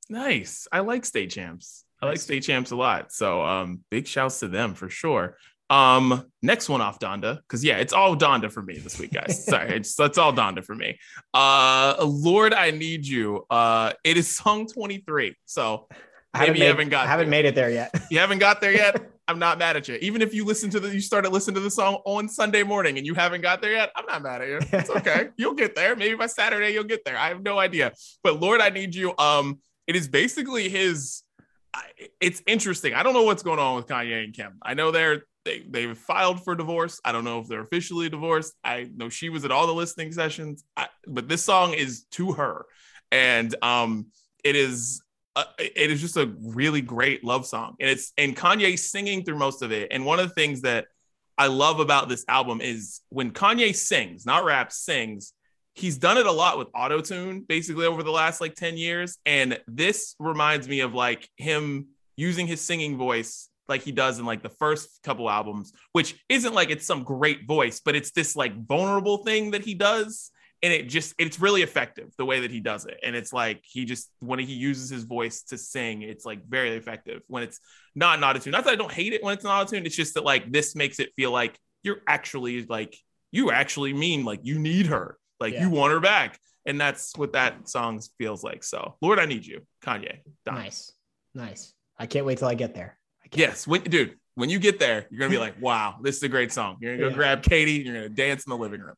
Nice. I like state champs. I like state champs a lot. So um big shouts to them for sure. Um next one off Donda cuz yeah, it's all Donda for me this week guys. Sorry, it's that's all Donda for me. Uh Lord I need you. Uh it is song 23. So Maybe haven't you made, haven't got haven't there. made it there yet. you haven't got there yet. I'm not mad at you. Even if you listen to the you started listening to the song on Sunday morning and you haven't got there yet, I'm not mad at you. It's okay. you'll get there. Maybe by Saturday you'll get there. I have no idea. But Lord, I need you. Um, it is basically his. It's interesting. I don't know what's going on with Kanye and Kim. I know they're they they've filed for divorce. I don't know if they're officially divorced. I know she was at all the listening sessions. I, but this song is to her, and um, it is uh, it is just a really great love song and it's and kanye singing through most of it and one of the things that i love about this album is when kanye sings not raps sings he's done it a lot with auto-tune basically over the last like 10 years and this reminds me of like him using his singing voice like he does in like the first couple albums which isn't like it's some great voice but it's this like vulnerable thing that he does and it just it's really effective the way that he does it and it's like he just when he uses his voice to sing it's like very effective when it's not an auto-tune not that i don't hate it when it's an auto-tune it's just that like this makes it feel like you're actually like you actually mean like you need her like Yeah. you want her back and that's what that song feels like so lord i need you kanye nice, nice. I can't wait till I get there. Yes when, dude when you get there you're gonna be like wow this is a great song you're gonna go Yeah. grab katie you're gonna dance in the living room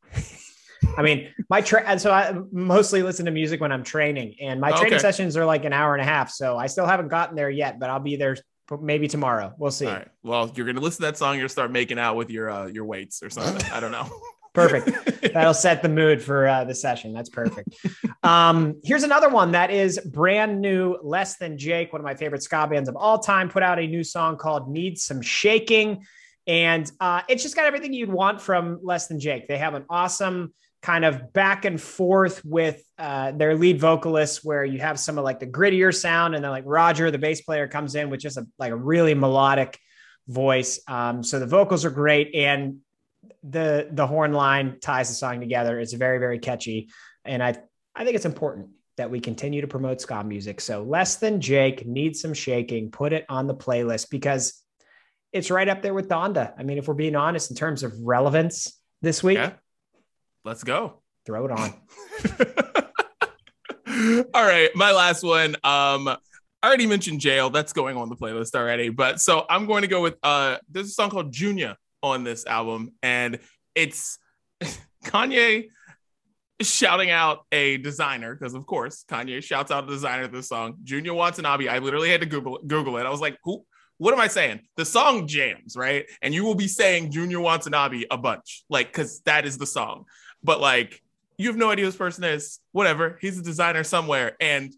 I mean, my tra- and so I mostly listen to music when I'm training, and my training Okay. sessions are like an hour and a half. So I still haven't gotten there yet, but I'll be there maybe tomorrow. We'll see. All right. Well, you're gonna listen to that song. You're gonna start making out with your uh, your weights or something. I don't know. Perfect. That'll set the mood for uh, the session. That's perfect. Um, here's another one that is brand new. Less Than Jake, one of my favorite ska bands of all time, put out a new song called "Need Some Shaking," and uh, it's just got everything you'd want from Less Than Jake. They have an awesome kind of back and forth with uh, their lead vocalists, where you have some of like the grittier sound, and then like Roger, the bass player, comes in with just a like a really melodic voice. Um, so the vocals are great, and the the horn line ties the song together. It's very very catchy, and I I think it's important that we continue to promote ska music. So less than Jake needs some shaking. Put it on the playlist because it's right up there with Donda. I mean, if we're being honest in terms of relevance this week, yeah. let's go. Throw it on. All right, my last one. Um, I already mentioned jail. That's going on the playlist already. But so I'm going to go with uh there's a song called Junya on this album, and it's Kanye shouting out a designer because of course Kanye shouts out a designer of this song, Junya Watanabe. I literally had to Google Google it. I was like, who? What am I saying? The song jams, right? And you will be saying Junya Watanabe a bunch, like because that is the song. But like, you have no idea who this person is. Whatever. He's a designer somewhere, and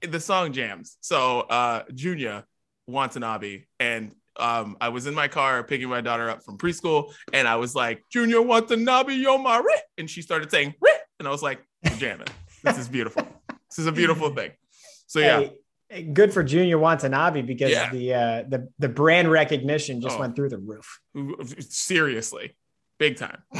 the song jams. So uh Junya Watanabe, and um, I was in my car picking my daughter up from preschool, and I was like, "Junya Watanabe, yo my and she started saying Rih! and I was like, "Jamming, this is beautiful. this is a beautiful thing." So yeah. Hey, good for Junya Watanabe because yeah. the uh, the the brand recognition just oh, went through the roof. Seriously, big time.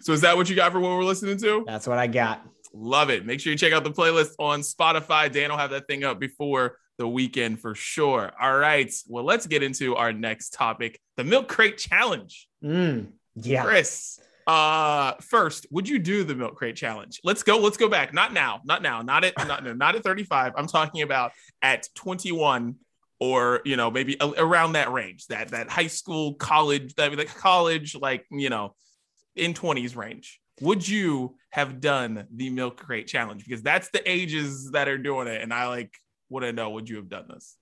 so is that what you got for what we're listening to? That's what I got. Love it. Make sure you check out the playlist on Spotify. Dan will have that thing up before the weekend for sure. All right. Well, let's get into our next topic the milk crate challenge. Mm, yeah. Chris, uh, first, would you do the milk crate challenge? Let's go. Let's go back. Not now. Not now. Not at not, no, not at 35. I'm talking about at 21 or you know maybe around that range that that high school college that like college like you know in 20s range would you have done the milk crate challenge because that's the ages that are doing it and i like want to know would you have done this?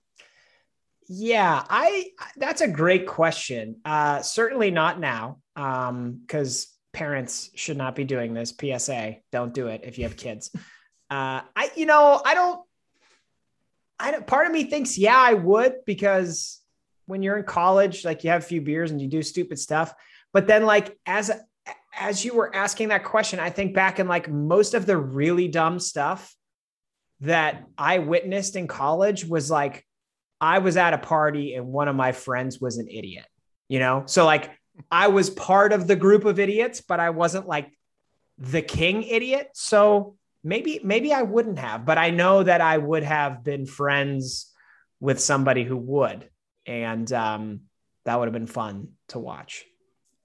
Yeah, I that's a great question. Uh, certainly not now, because um, parents should not be doing this. PSA: Don't do it if you have kids. Uh, I, you know, I don't. I don't, part of me thinks, yeah, I would because when you're in college, like you have a few beers and you do stupid stuff. But then, like as as you were asking that question, I think back in like most of the really dumb stuff that I witnessed in college was like I was at a party and one of my friends was an idiot, you know? So like I was part of the group of idiots, but I wasn't like the king idiot. So maybe maybe I wouldn't have, but I know that I would have been friends with somebody who would. And um that would have been fun to watch.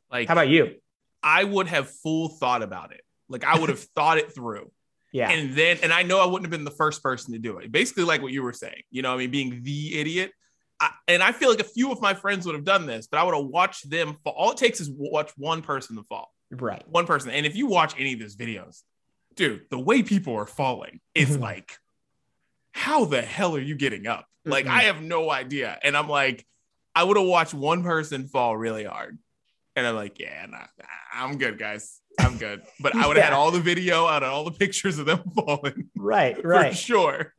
Like how about you? I would have full thought about it. Like I would have thought it through. Yeah. And then, and I know I wouldn't have been the first person to do it. Basically, like what you were saying, you know, I mean, being the idiot. I, and I feel like a few of my friends would have done this, but I would have watched them fall. All it takes is watch one person to fall. Right. One person. And if you watch any of those videos, dude, the way people are falling is like, how the hell are you getting up? Like, mm-hmm. I have no idea. And I'm like, I would have watched one person fall really hard. And I'm like, yeah, nah, nah I'm good, guys. I'm good. But I would have yeah. had all the video out of all the pictures of them falling. Right, right. For sure.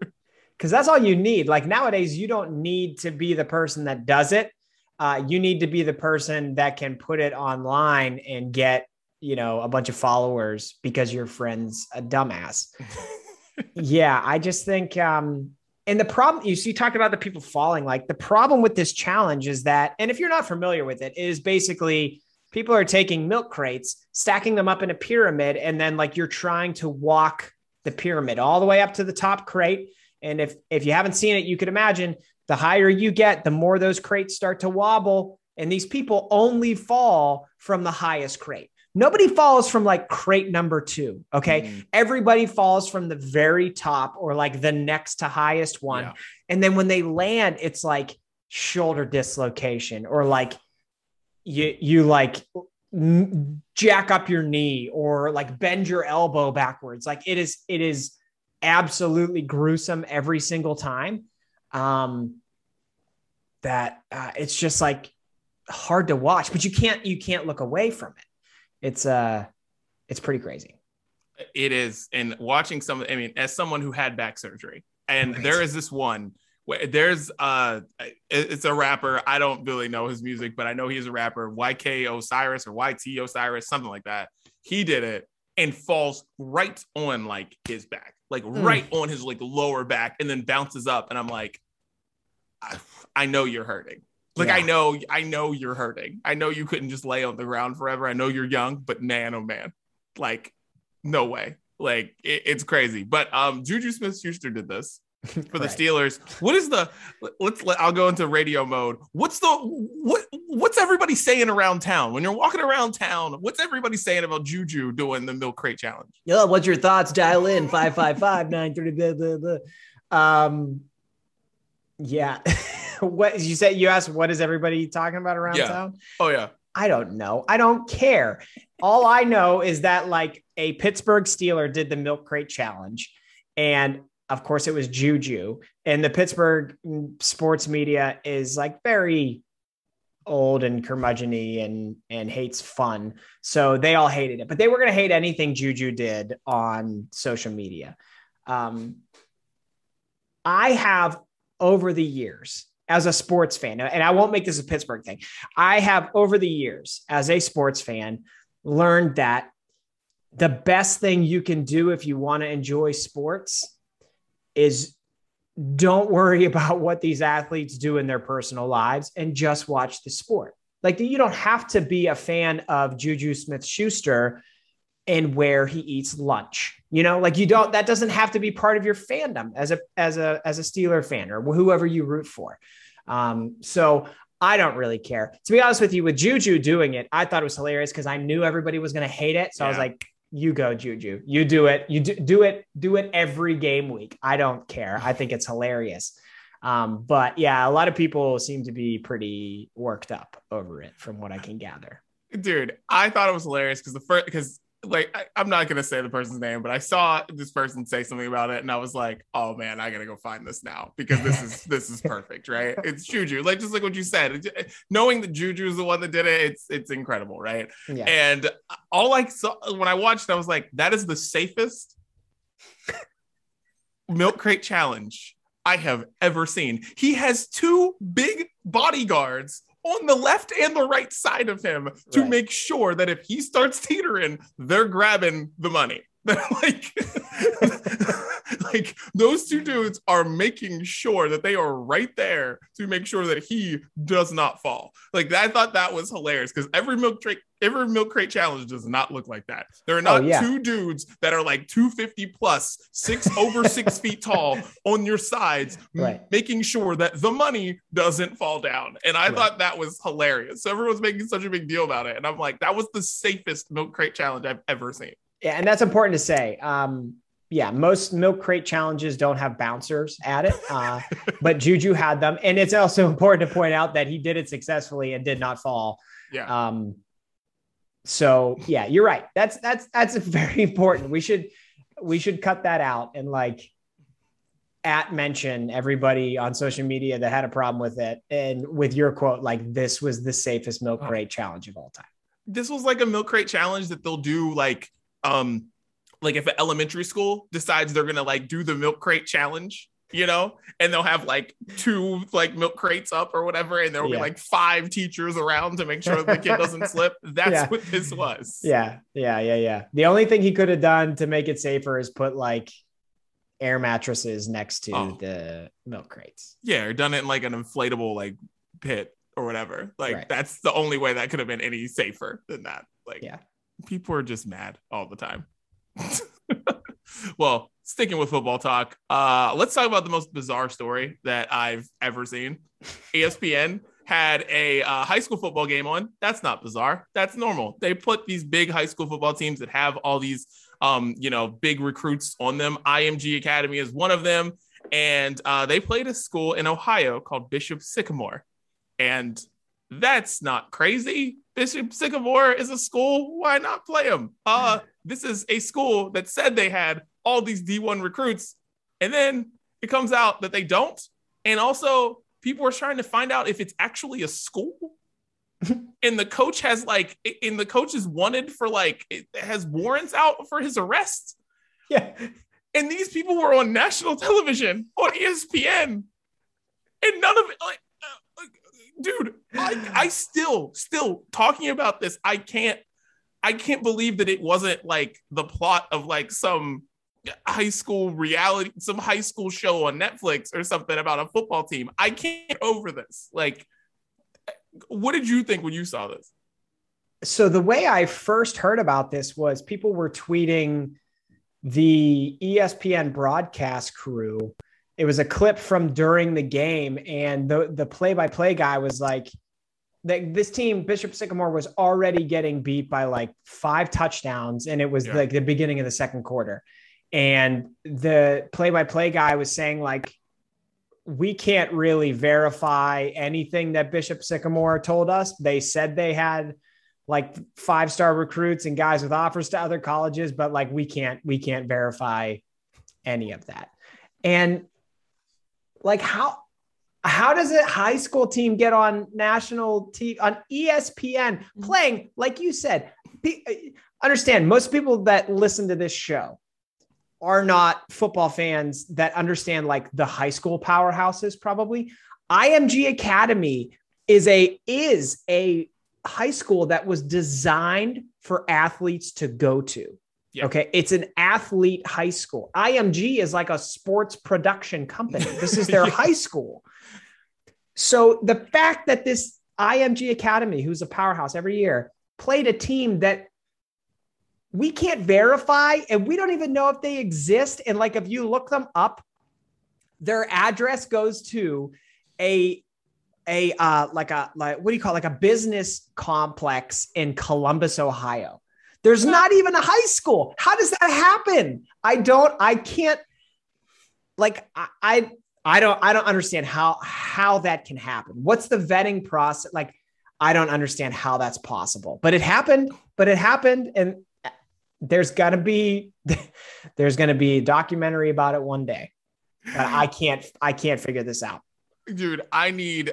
Because that's all you need. Like nowadays, you don't need to be the person that does it. Uh, you need to be the person that can put it online and get, you know, a bunch of followers because your friend's a dumbass. yeah, I just think um, and the problem you see, you talked about the people falling. Like the problem with this challenge is that, and if you're not familiar with it, it, is basically people are taking milk crates, stacking them up in a pyramid, and then like you're trying to walk the pyramid all the way up to the top crate. And if if you haven't seen it, you could imagine the higher you get, the more those crates start to wobble. And these people only fall from the highest crate. Nobody falls from like crate number two. Okay. Mm. Everybody falls from the very top or like the next to highest one. Yeah. And then when they land, it's like shoulder dislocation or like you you like jack up your knee or like bend your elbow backwards like it is it is absolutely gruesome every single time um that uh, it's just like hard to watch, but you can't you can't look away from it. It's uh it's pretty crazy. It is. And watching some, I mean, as someone who had back surgery, and right. there is this one there's uh it's a rapper. I don't really know his music, but I know he's a rapper, YK Osiris or YT Osiris, something like that. He did it and falls right on like his back, like mm. right on his like lower back, and then bounces up. And I'm like, I, I know you're hurting. Like yeah. I know, I know you're hurting. I know you couldn't just lay on the ground forever. I know you're young, but man, oh man, like no way. Like it, it's crazy. But um, Juju Smith Schuster did this for the Steelers. What is the? Let's let. I'll go into radio mode. What's the what? What's everybody saying around town when you're walking around town? What's everybody saying about Juju doing the milk crate challenge? Yeah, what's your thoughts? Dial in five five five nine thirty. Um, yeah. what you said you asked what is everybody talking about around yeah. town? Oh yeah. I don't know. I don't care. All I know is that like a Pittsburgh Steeler did the milk crate challenge and of course it was Juju and the Pittsburgh sports media is like very old and curmudgeony and and hates fun. So they all hated it. But they were going to hate anything Juju did on social media. Um I have over the years as a sports fan, and I won't make this a Pittsburgh thing, I have over the years as a sports fan learned that the best thing you can do if you want to enjoy sports is don't worry about what these athletes do in their personal lives and just watch the sport. Like you don't have to be a fan of Juju Smith Schuster and where he eats lunch. You know, like you don't that doesn't have to be part of your fandom as a as a as a Steeler fan or whoever you root for. Um, so I don't really care. To be honest with you, with Juju doing it, I thought it was hilarious because I knew everybody was going to hate it. So yeah. I was like, you go, Juju. You do it. You do, do it. Do it every game week. I don't care. I think it's hilarious. Um, but yeah, a lot of people seem to be pretty worked up over it, from what I can gather. Dude, I thought it was hilarious because the first because like I, am not gonna say the person's name, but I saw this person say something about it, and I was like, "Oh man, I gotta go find this now because this is this is perfect, right? It's Juju, like just like what you said. knowing that Juju is the one that did it, it's it's incredible, right? Yeah. And all I saw when I watched, I was like, "That is the safest milk crate challenge I have ever seen." He has two big bodyguards on the left and the right side of him to right. make sure that if he starts teetering, they're grabbing the money. like, like those two dudes are making sure that they are right there to make sure that he does not fall. Like I thought that was hilarious because every milk crate, every milk crate challenge does not look like that. There are not oh, yeah. two dudes that are like 250 plus, six over six feet tall on your sides, right. making sure that the money doesn't fall down. And I right. thought that was hilarious. So everyone's making such a big deal about it. And I'm like, that was the safest milk crate challenge I've ever seen. Yeah, and that's important to say. Um, yeah, most milk crate challenges don't have bouncers at it, uh, but Juju had them, and it's also important to point out that he did it successfully and did not fall. Yeah. Um, so yeah, you're right. That's that's that's very important. We should we should cut that out and like at mention everybody on social media that had a problem with it, and with your quote, like this was the safest milk oh. crate challenge of all time. This was like a milk crate challenge that they'll do like um like if an elementary school decides they're gonna like do the milk crate challenge you know and they'll have like two like milk crates up or whatever and there'll yeah. be like five teachers around to make sure the kid doesn't slip that's yeah. what this was yeah yeah yeah yeah the only thing he could have done to make it safer is put like air mattresses next to oh. the milk crates yeah or done it in like an inflatable like pit or whatever like right. that's the only way that could have been any safer than that like yeah people are just mad all the time. well, sticking with football talk, uh, let's talk about the most bizarre story that I've ever seen. ESPN had a uh, high school football game on. That's not bizarre. That's normal. They put these big high school football teams that have all these, um, you know, big recruits on them. IMG Academy is one of them, and uh, they played a school in Ohio called Bishop Sycamore, and that's not crazy. Bishop Sycamore is a school. Why not play them? Uh, this is a school that said they had all these D1 recruits, and then it comes out that they don't. And also, people are trying to find out if it's actually a school. and the coach has like, and the coach is wanted for like, has warrants out for his arrest. Yeah. And these people were on national television on ESPN, and none of it, like, uh, dude, I, I still, still talking about this, I can't, I can't believe that it wasn't like the plot of like some high school reality, some high school show on Netflix or something about a football team. I can't get over this. Like, what did you think when you saw this? So the way I first heard about this was people were tweeting the ESPN broadcast crew. It was a clip from during the game, and the the play by play guy was like, this team, Bishop Sycamore, was already getting beat by like five touchdowns, and it was yeah. like the beginning of the second quarter. And the play by play guy was saying, like, we can't really verify anything that Bishop Sycamore told us. They said they had like five star recruits and guys with offers to other colleges, but like we can't we can't verify any of that. And like how how does a high school team get on national TV on ESPN mm-hmm. playing like you said? Uh, understand most people that listen to this show are not football fans that understand like the high school powerhouses probably. IMG Academy is a is a high school that was designed for athletes to go to. Yeah. Okay. It's an athlete high school. IMG is like a sports production company. This is their yeah. high school. So the fact that this IMG Academy, who's a powerhouse every year, played a team that we can't verify and we don't even know if they exist. And like if you look them up, their address goes to a a uh, like a like what do you call it? like a business complex in Columbus, Ohio. There's not even a high school. How does that happen? I don't. I can't. Like I, I, I don't. I don't understand how how that can happen. What's the vetting process? Like I don't understand how that's possible. But it happened. But it happened, and there's gonna be there's gonna be a documentary about it one day. But I can't. I can't figure this out dude i need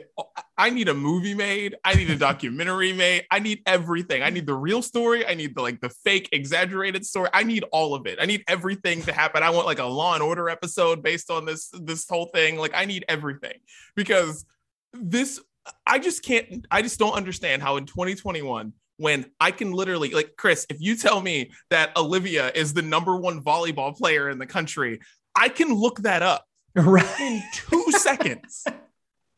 i need a movie made. I need a documentary made. I need everything. I need the real story. I need the like the fake exaggerated story. I need all of it. I need everything to happen. I want like a law and order episode based on this this whole thing. Like i need everything because this i just can't i just don't understand how in 2021 when I can literally like Chris, if you tell me that Olivia is the number one volleyball player in the country, I can look that up right. in two seconds.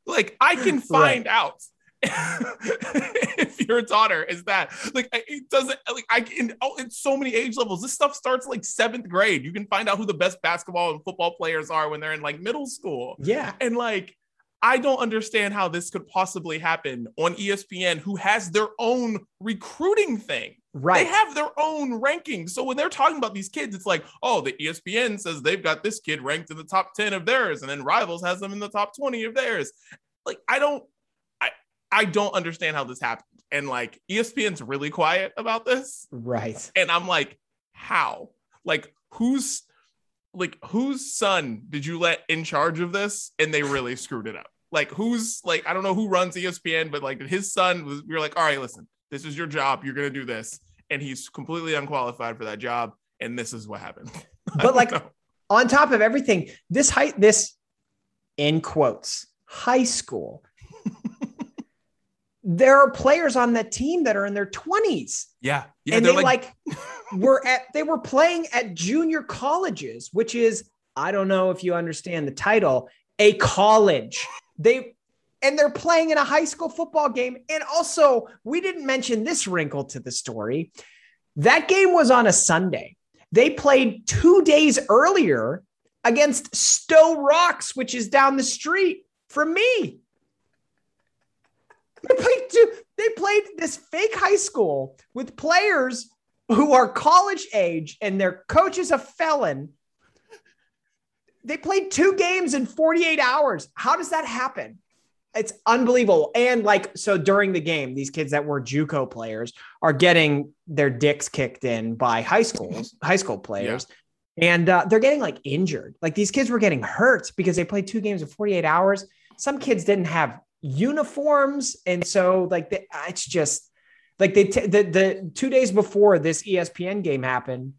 Like I can find right. out if your daughter is that like it doesn't like I can oh it's so many age levels. This stuff starts like seventh grade. You can find out who the best basketball and football players are when they're in like middle school. Yeah. And like I don't understand how this could possibly happen on ESPN, who has their own recruiting thing. Right. They have their own rankings. So when they're talking about these kids, it's like, oh, the ESPN says they've got this kid ranked in the top 10 of theirs, and then Rivals has them in the top 20 of theirs. Like, I don't, I, I don't understand how this happened. And like ESPN's really quiet about this. Right. And I'm like, how? Like, who's like whose son did you let in charge of this? And they really screwed it up like who's like I don't know who runs ESPN, but like his son was. You're like, all right, listen, this is your job. You're gonna do this, and he's completely unqualified for that job, and this is what happened. But like know. on top of everything, this high, this in quotes, high school. there are players on that team that are in their 20s. Yeah. yeah and they like, like were at they were playing at junior colleges, which is I don't know if you understand the title, a college. They and they're playing in a high school football game. And also, we didn't mention this wrinkle to the story. That game was on a Sunday. They played two days earlier against Sto-Rox, which is down the street from me. They played, two, they played this fake high school with players who are college age and their coach is a felon they played two games in 48 hours. How does that happen? It's unbelievable. And like, so during the game, these kids that were JUCO players are getting their dicks kicked in by high schools, high school players. Yeah. And uh, they're getting like injured. Like these kids were getting hurt because they played two games in 48 hours. Some kids didn't have uniforms. And so like the, it's just like they t- the the two days before this ESPN game happened,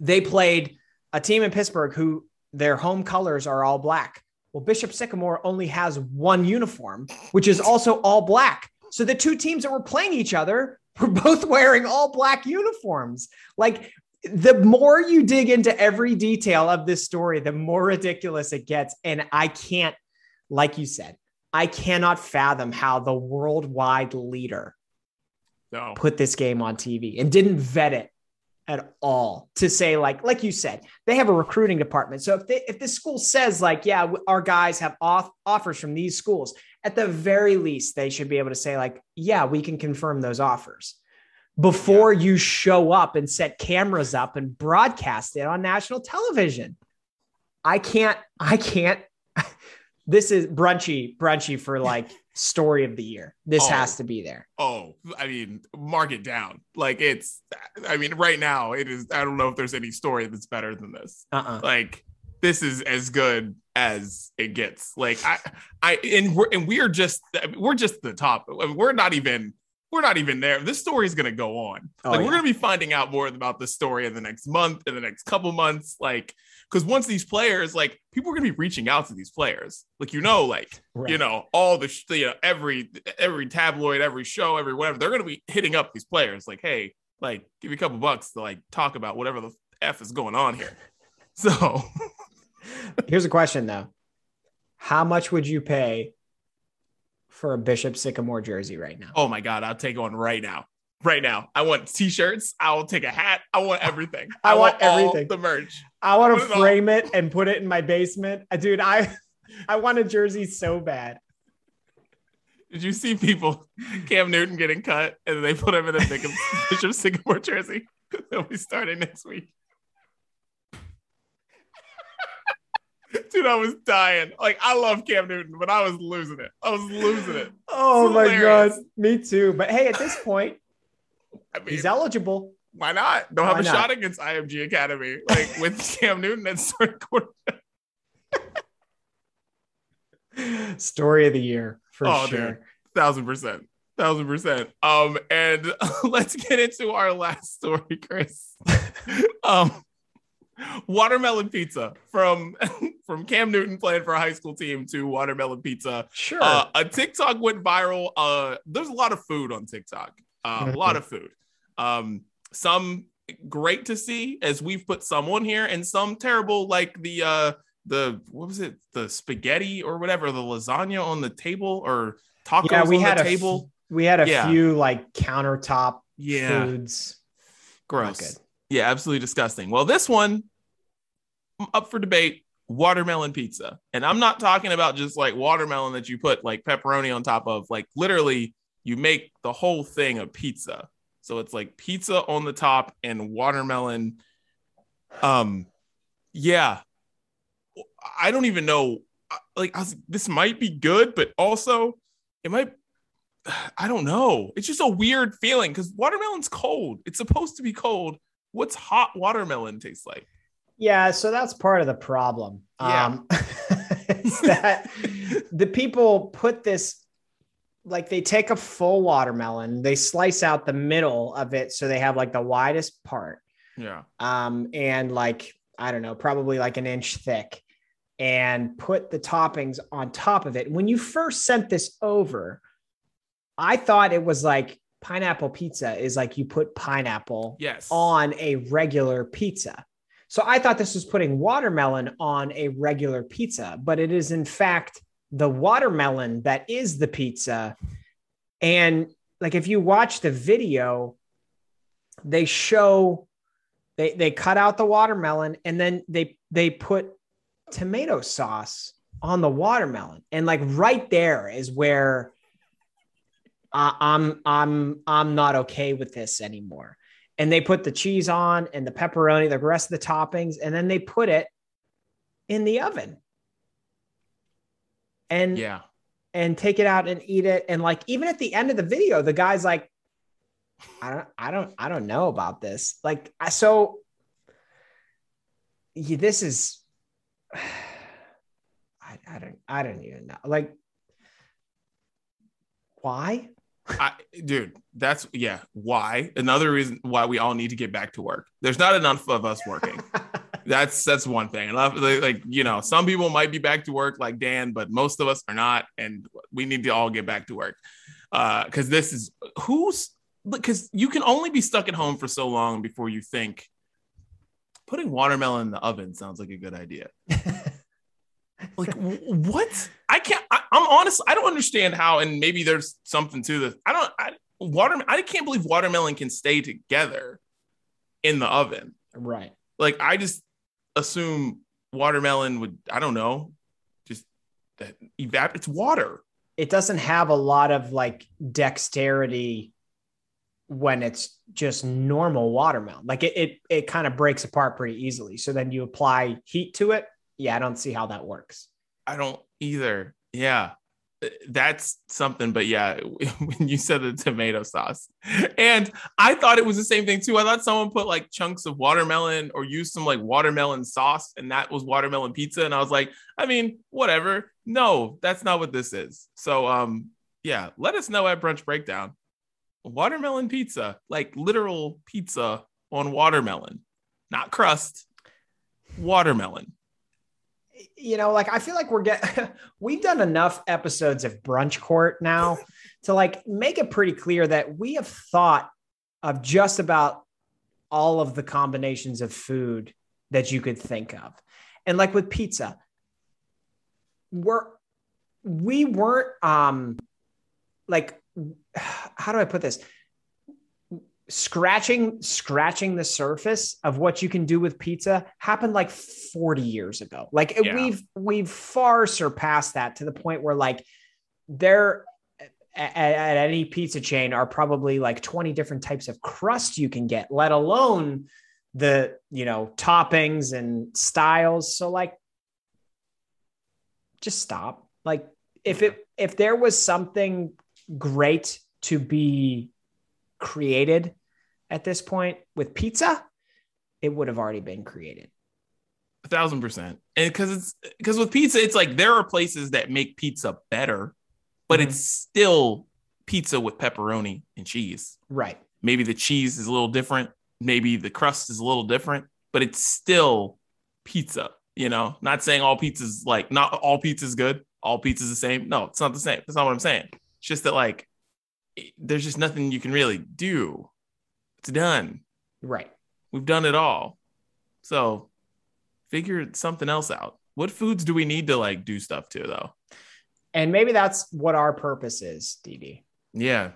they played a team in Pittsburgh who their home colors are all black. Well, Bishop Sycamore only has one uniform, which is also all black. So the two teams that were playing each other were both wearing all black uniforms. Like the more you dig into every detail of this story, the more ridiculous it gets. And I can't, like you said, I cannot fathom how the worldwide leader No. put this game on TV and didn't vet it at all to say like like you said they have a recruiting department. So if they, if this school says like yeah our guys have off, offers from these schools at the very least they should be able to say like yeah we can confirm those offers before you show up and set cameras up and broadcast it on national television. I can't i can't this is brunchy brunchy for like story of the year this Oh. has to be there Oh, I mean, mark it down. Like it's, I mean, right now it is. I don't know if there's any story that's better than this. uh-uh Like this is as good as it gets. Like I, I, and we're and we're just we're just the top. We're not even we're not even there. This story is gonna go on. Oh, like yeah. we're gonna be finding out more about this story in the next month, in the next couple months. Like because once these players, like people are gonna be reaching out to these players. Like you know, like you know all the sh- you know every every tabloid every show every whatever they're going to be hitting up these players like hey like give me a couple bucks to like talk about whatever the f is going on here so Here's a question though. How much would you pay for a Bishop Sycamore jersey right now? oh my god i'll take one right now. Right now. I want t-shirts. I will take a hat. I want everything. I want all everything. the merch. I want to frame it and put it in my basement. Uh, Dude, I I want a jersey so bad. did you see people cam newton getting cut and they put him in a bishop sycamore jersey? They'll be starting next week Dude, I was dying. Like, I love Cam Newton, but I was losing it. I was losing it. Oh my god, me too. But hey, at this point, I mean, he's eligible. why not? Don't have a not? shot against IMG Academy, like with Cam Newton and starting quarterback. Story of the year for Oh, sure. dude. Thousand percent. Thousand percent. Um, and let's get into our last story, Chris. um, watermelon pizza from from Cam Newton playing for a high school team to watermelon pizza. Sure. Uh, a TikTok went viral. Uh, there's a lot of food on TikTok. Uh, a lot of food. Um, some great to see as we've put some on here, and some terrible, like the uh, the what was it, the spaghetti or whatever, the lasagna on the table or tacos yeah, we on had the a table. f- we had a Yeah. few like countertop yeah, foods. gross. Yeah, absolutely disgusting. Well, this one up for debate watermelon pizza. And I'm not talking about just like watermelon that you put like pepperoni on top of, like literally you make the whole thing a pizza. So it's like pizza on the top and watermelon. Um, yeah, I don't even know. Like, was, this might be good, but also it might. I don't know. It's just a weird feeling because watermelon's cold. It's supposed to be cold. What's hot watermelon taste like? Yeah, so that's part of the problem. Yeah. Um, is that the people put this like they take a full watermelon, they slice out the middle of it so they have like the widest part, Yeah. um, and like I don't know, probably like an inch thick, and put the toppings on top of it. When you first sent this over, I thought it was like pineapple pizza is like you put pineapple Yes. on a regular pizza. So I thought this was putting watermelon on a regular pizza, but it is in fact the watermelon that is the pizza. And like if you watch the video, they show they they cut out the watermelon and then they they put tomato sauce on the watermelon. And like right there is where I'm I'm I'm not okay with this anymore. And they put the cheese on and the pepperoni, the rest of the toppings, and then they put it in the oven. And Yeah. and take it out and eat it. And like even at the end of the video, the guy's like, I don't, I don't, I don't know about this. Like, I so yeah, this is I, I don't I don't even know. Like Why? I, dude, that's yeah. Why? Another reason why we all need to get back to work. There's not enough of us working. that's that's one thing. Enough, like you know, some people might be back to work, like Dan, but most of us are not, and we need to all get back to work. Because uh, this is who's because you can only be stuck at home for so long before you think putting watermelon in the oven sounds like a good idea. like what? I can't. I, am honest. I don't understand how. And maybe there's something to this. I don't. I, water. I can't believe watermelon can stay together in the oven. Right. Like I just assume watermelon would. I don't know. Just that evaporate. It's water. It doesn't have a lot of like dexterity when it's just normal watermelon. Like it, it, it kind of breaks apart pretty easily. So then you apply heat to it. Yeah, I don't see how that works. I don't either. Yeah, that's something. But yeah, when you said the tomato sauce, and I thought it was the same thing too. I thought someone put like chunks of watermelon or used some like watermelon sauce, and that was watermelon pizza. And I was like, I mean, whatever. No, that's not what this is. So, um, yeah, let us know at Brunch Breakdown watermelon pizza, like literal pizza on watermelon, not crust, watermelon. You know, like I feel like we're getting, we've done enough episodes of Brunch Court now to like make it pretty clear that we have thought of just about all of the combinations of food that you could think of. And like with pizza, we're, we weren't, um, like how do I put this? Scratching scratching the surface of what you can do with pizza happened like 40 years ago. Like yeah. we've we've far surpassed that to the point where like there at, at any pizza chain are probably like 20 different types of crust you can get, let alone the you know toppings and styles. So like just stop. Like if it if there was something great to be created at this point with pizza, it would have already been created. A thousand percent. And because it's because with pizza, it's like there are places that make pizza better, but mm-hmm. it's still pizza with pepperoni and cheese. Right. Maybe the cheese is a little different. Maybe the crust is a little different, but it's still pizza. You know, not saying all pizza's like not all pizza's good, all pizza's the same. No, it's not the same. That's not what I'm saying. It's just that like there's just nothing you can really do. It's done. Right. We've done it all. So figure something else out. What foods do we need to like do stuff to though? And maybe that's what our purpose is, DD. Yeah.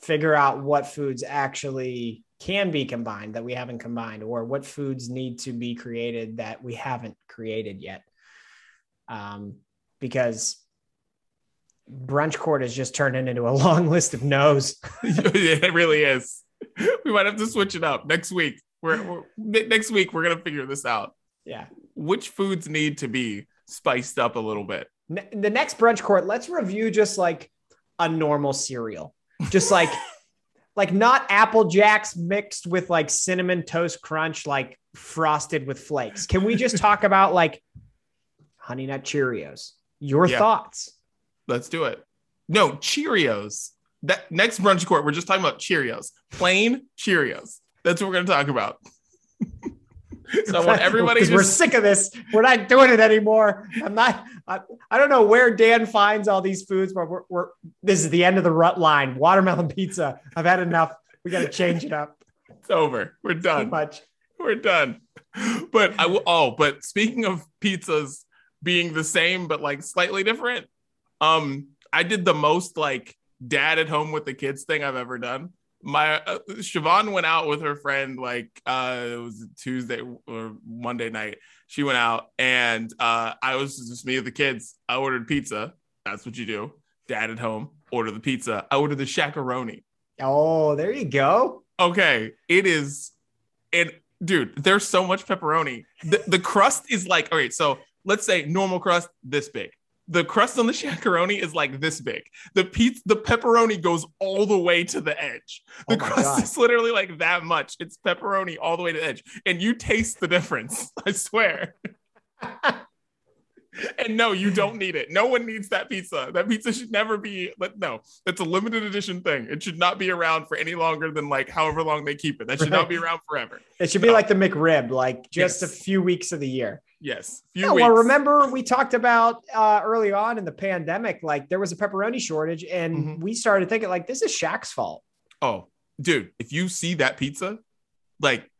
Figure out what foods actually can be combined that we haven't combined, or what foods need to be created that we haven't created yet. Um, because brunch court is just turning into a long list of no's. it really is. We might have to switch it up next week. We're, we're, next week we're gonna figure this out. Yeah. Which foods need to be spiced up a little bit? The next brunch court, let's review just like a normal cereal, just like like not apple jacks mixed with like cinnamon toast crunch, like frosted with flakes. Can we just talk about like honey nut Cheerios? Your yeah. thoughts? Let's do it. No, Cheerios. That next brunch court, we're just talking about Cheerios. Plain Cheerios. That's what we're gonna talk about. so I want everybody just... we're sick of this. We're not doing it anymore. I'm not I, I don't know where Dan finds all these foods, but we're, we're this is the end of the rut line. Watermelon pizza. I've had enough. We gotta change it up. It's over. We're done. Too much. We're done. But I will oh, but speaking of pizzas being the same but like slightly different, um, I did the most like dad at home with the kids thing I've ever done. My uh, Siobhan went out with her friend like uh it was Tuesday or Monday night. She went out and uh I was just me with the kids. I ordered pizza. That's what you do. Dad at home, order the pizza. I ordered the Shaq-a-Roni. Oh, there you go. Okay, it is and dude, there's so much pepperoni. The, the crust is like, all right, so let's say normal crust this big the crust on the Shaq-a-Roni is like this big. The pizza, the pepperoni goes all the way to the edge. The oh crust God. is literally like that much. It's pepperoni all the way to the edge, and you taste the difference. I swear. and no, you don't need it. No one needs that pizza. That pizza should never be. But no, it's a limited edition thing. It should not be around for any longer than like however long they keep it. That should Right. not be around forever. It should be like the McRib, like just Yes. a few weeks of the year. Yes, few Yeah, weeks. well, remember we talked about uh, early on in the pandemic, like there was a pepperoni shortage, and Mhm. we started thinking like this is Shaq's fault. Oh, dude, if you see that pizza, like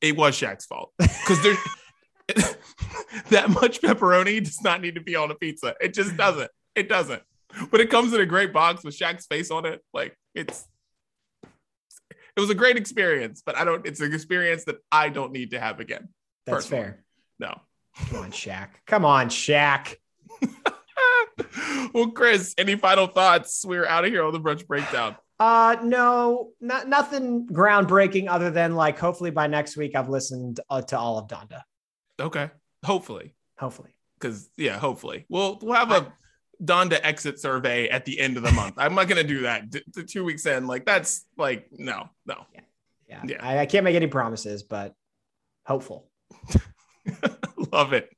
it was Shaq's fault because there's that much pepperoni does not need to be on a pizza. It just doesn't. It doesn't. But it comes in a great box with Shaq's face on it. Like it's. It was a great experience, but I don't. It's an experience that I don't need to have again. That's Personally. fair. No. Come on, Shaq. Come on, Shaq. well, Chris, any final thoughts? We're out of here on the brunch breakdown. Uh, no, not nothing groundbreaking other than like hopefully by next week I've listened uh, to all of Donda. Okay, hopefully. Hopefully. because yeah, hopefully we'll we'll have a Donda exit survey at the end of the month. I'm not gonna do that D- d- two weeks in. Like that's like no, no. Yeah. Yeah. I, I can't make any promises, but hopeful. Love it.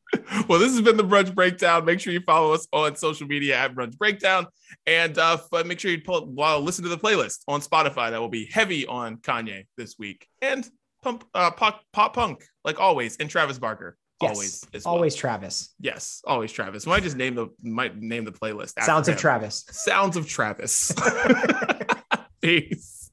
Well, this has been the Brunch Breakdown. Make sure you follow us on social media at Brunch Breakdown, and uh, make sure you pull while listen to the playlist on Spotify. That will be heavy on Kanye this week, and pump uh, pop, pop punk like always, and Travis Barker Yes. always as well. Always Travis. yes, always Travis. Might just name the might name the playlist. Sounds of. Travis. Sounds of Travis. Peace.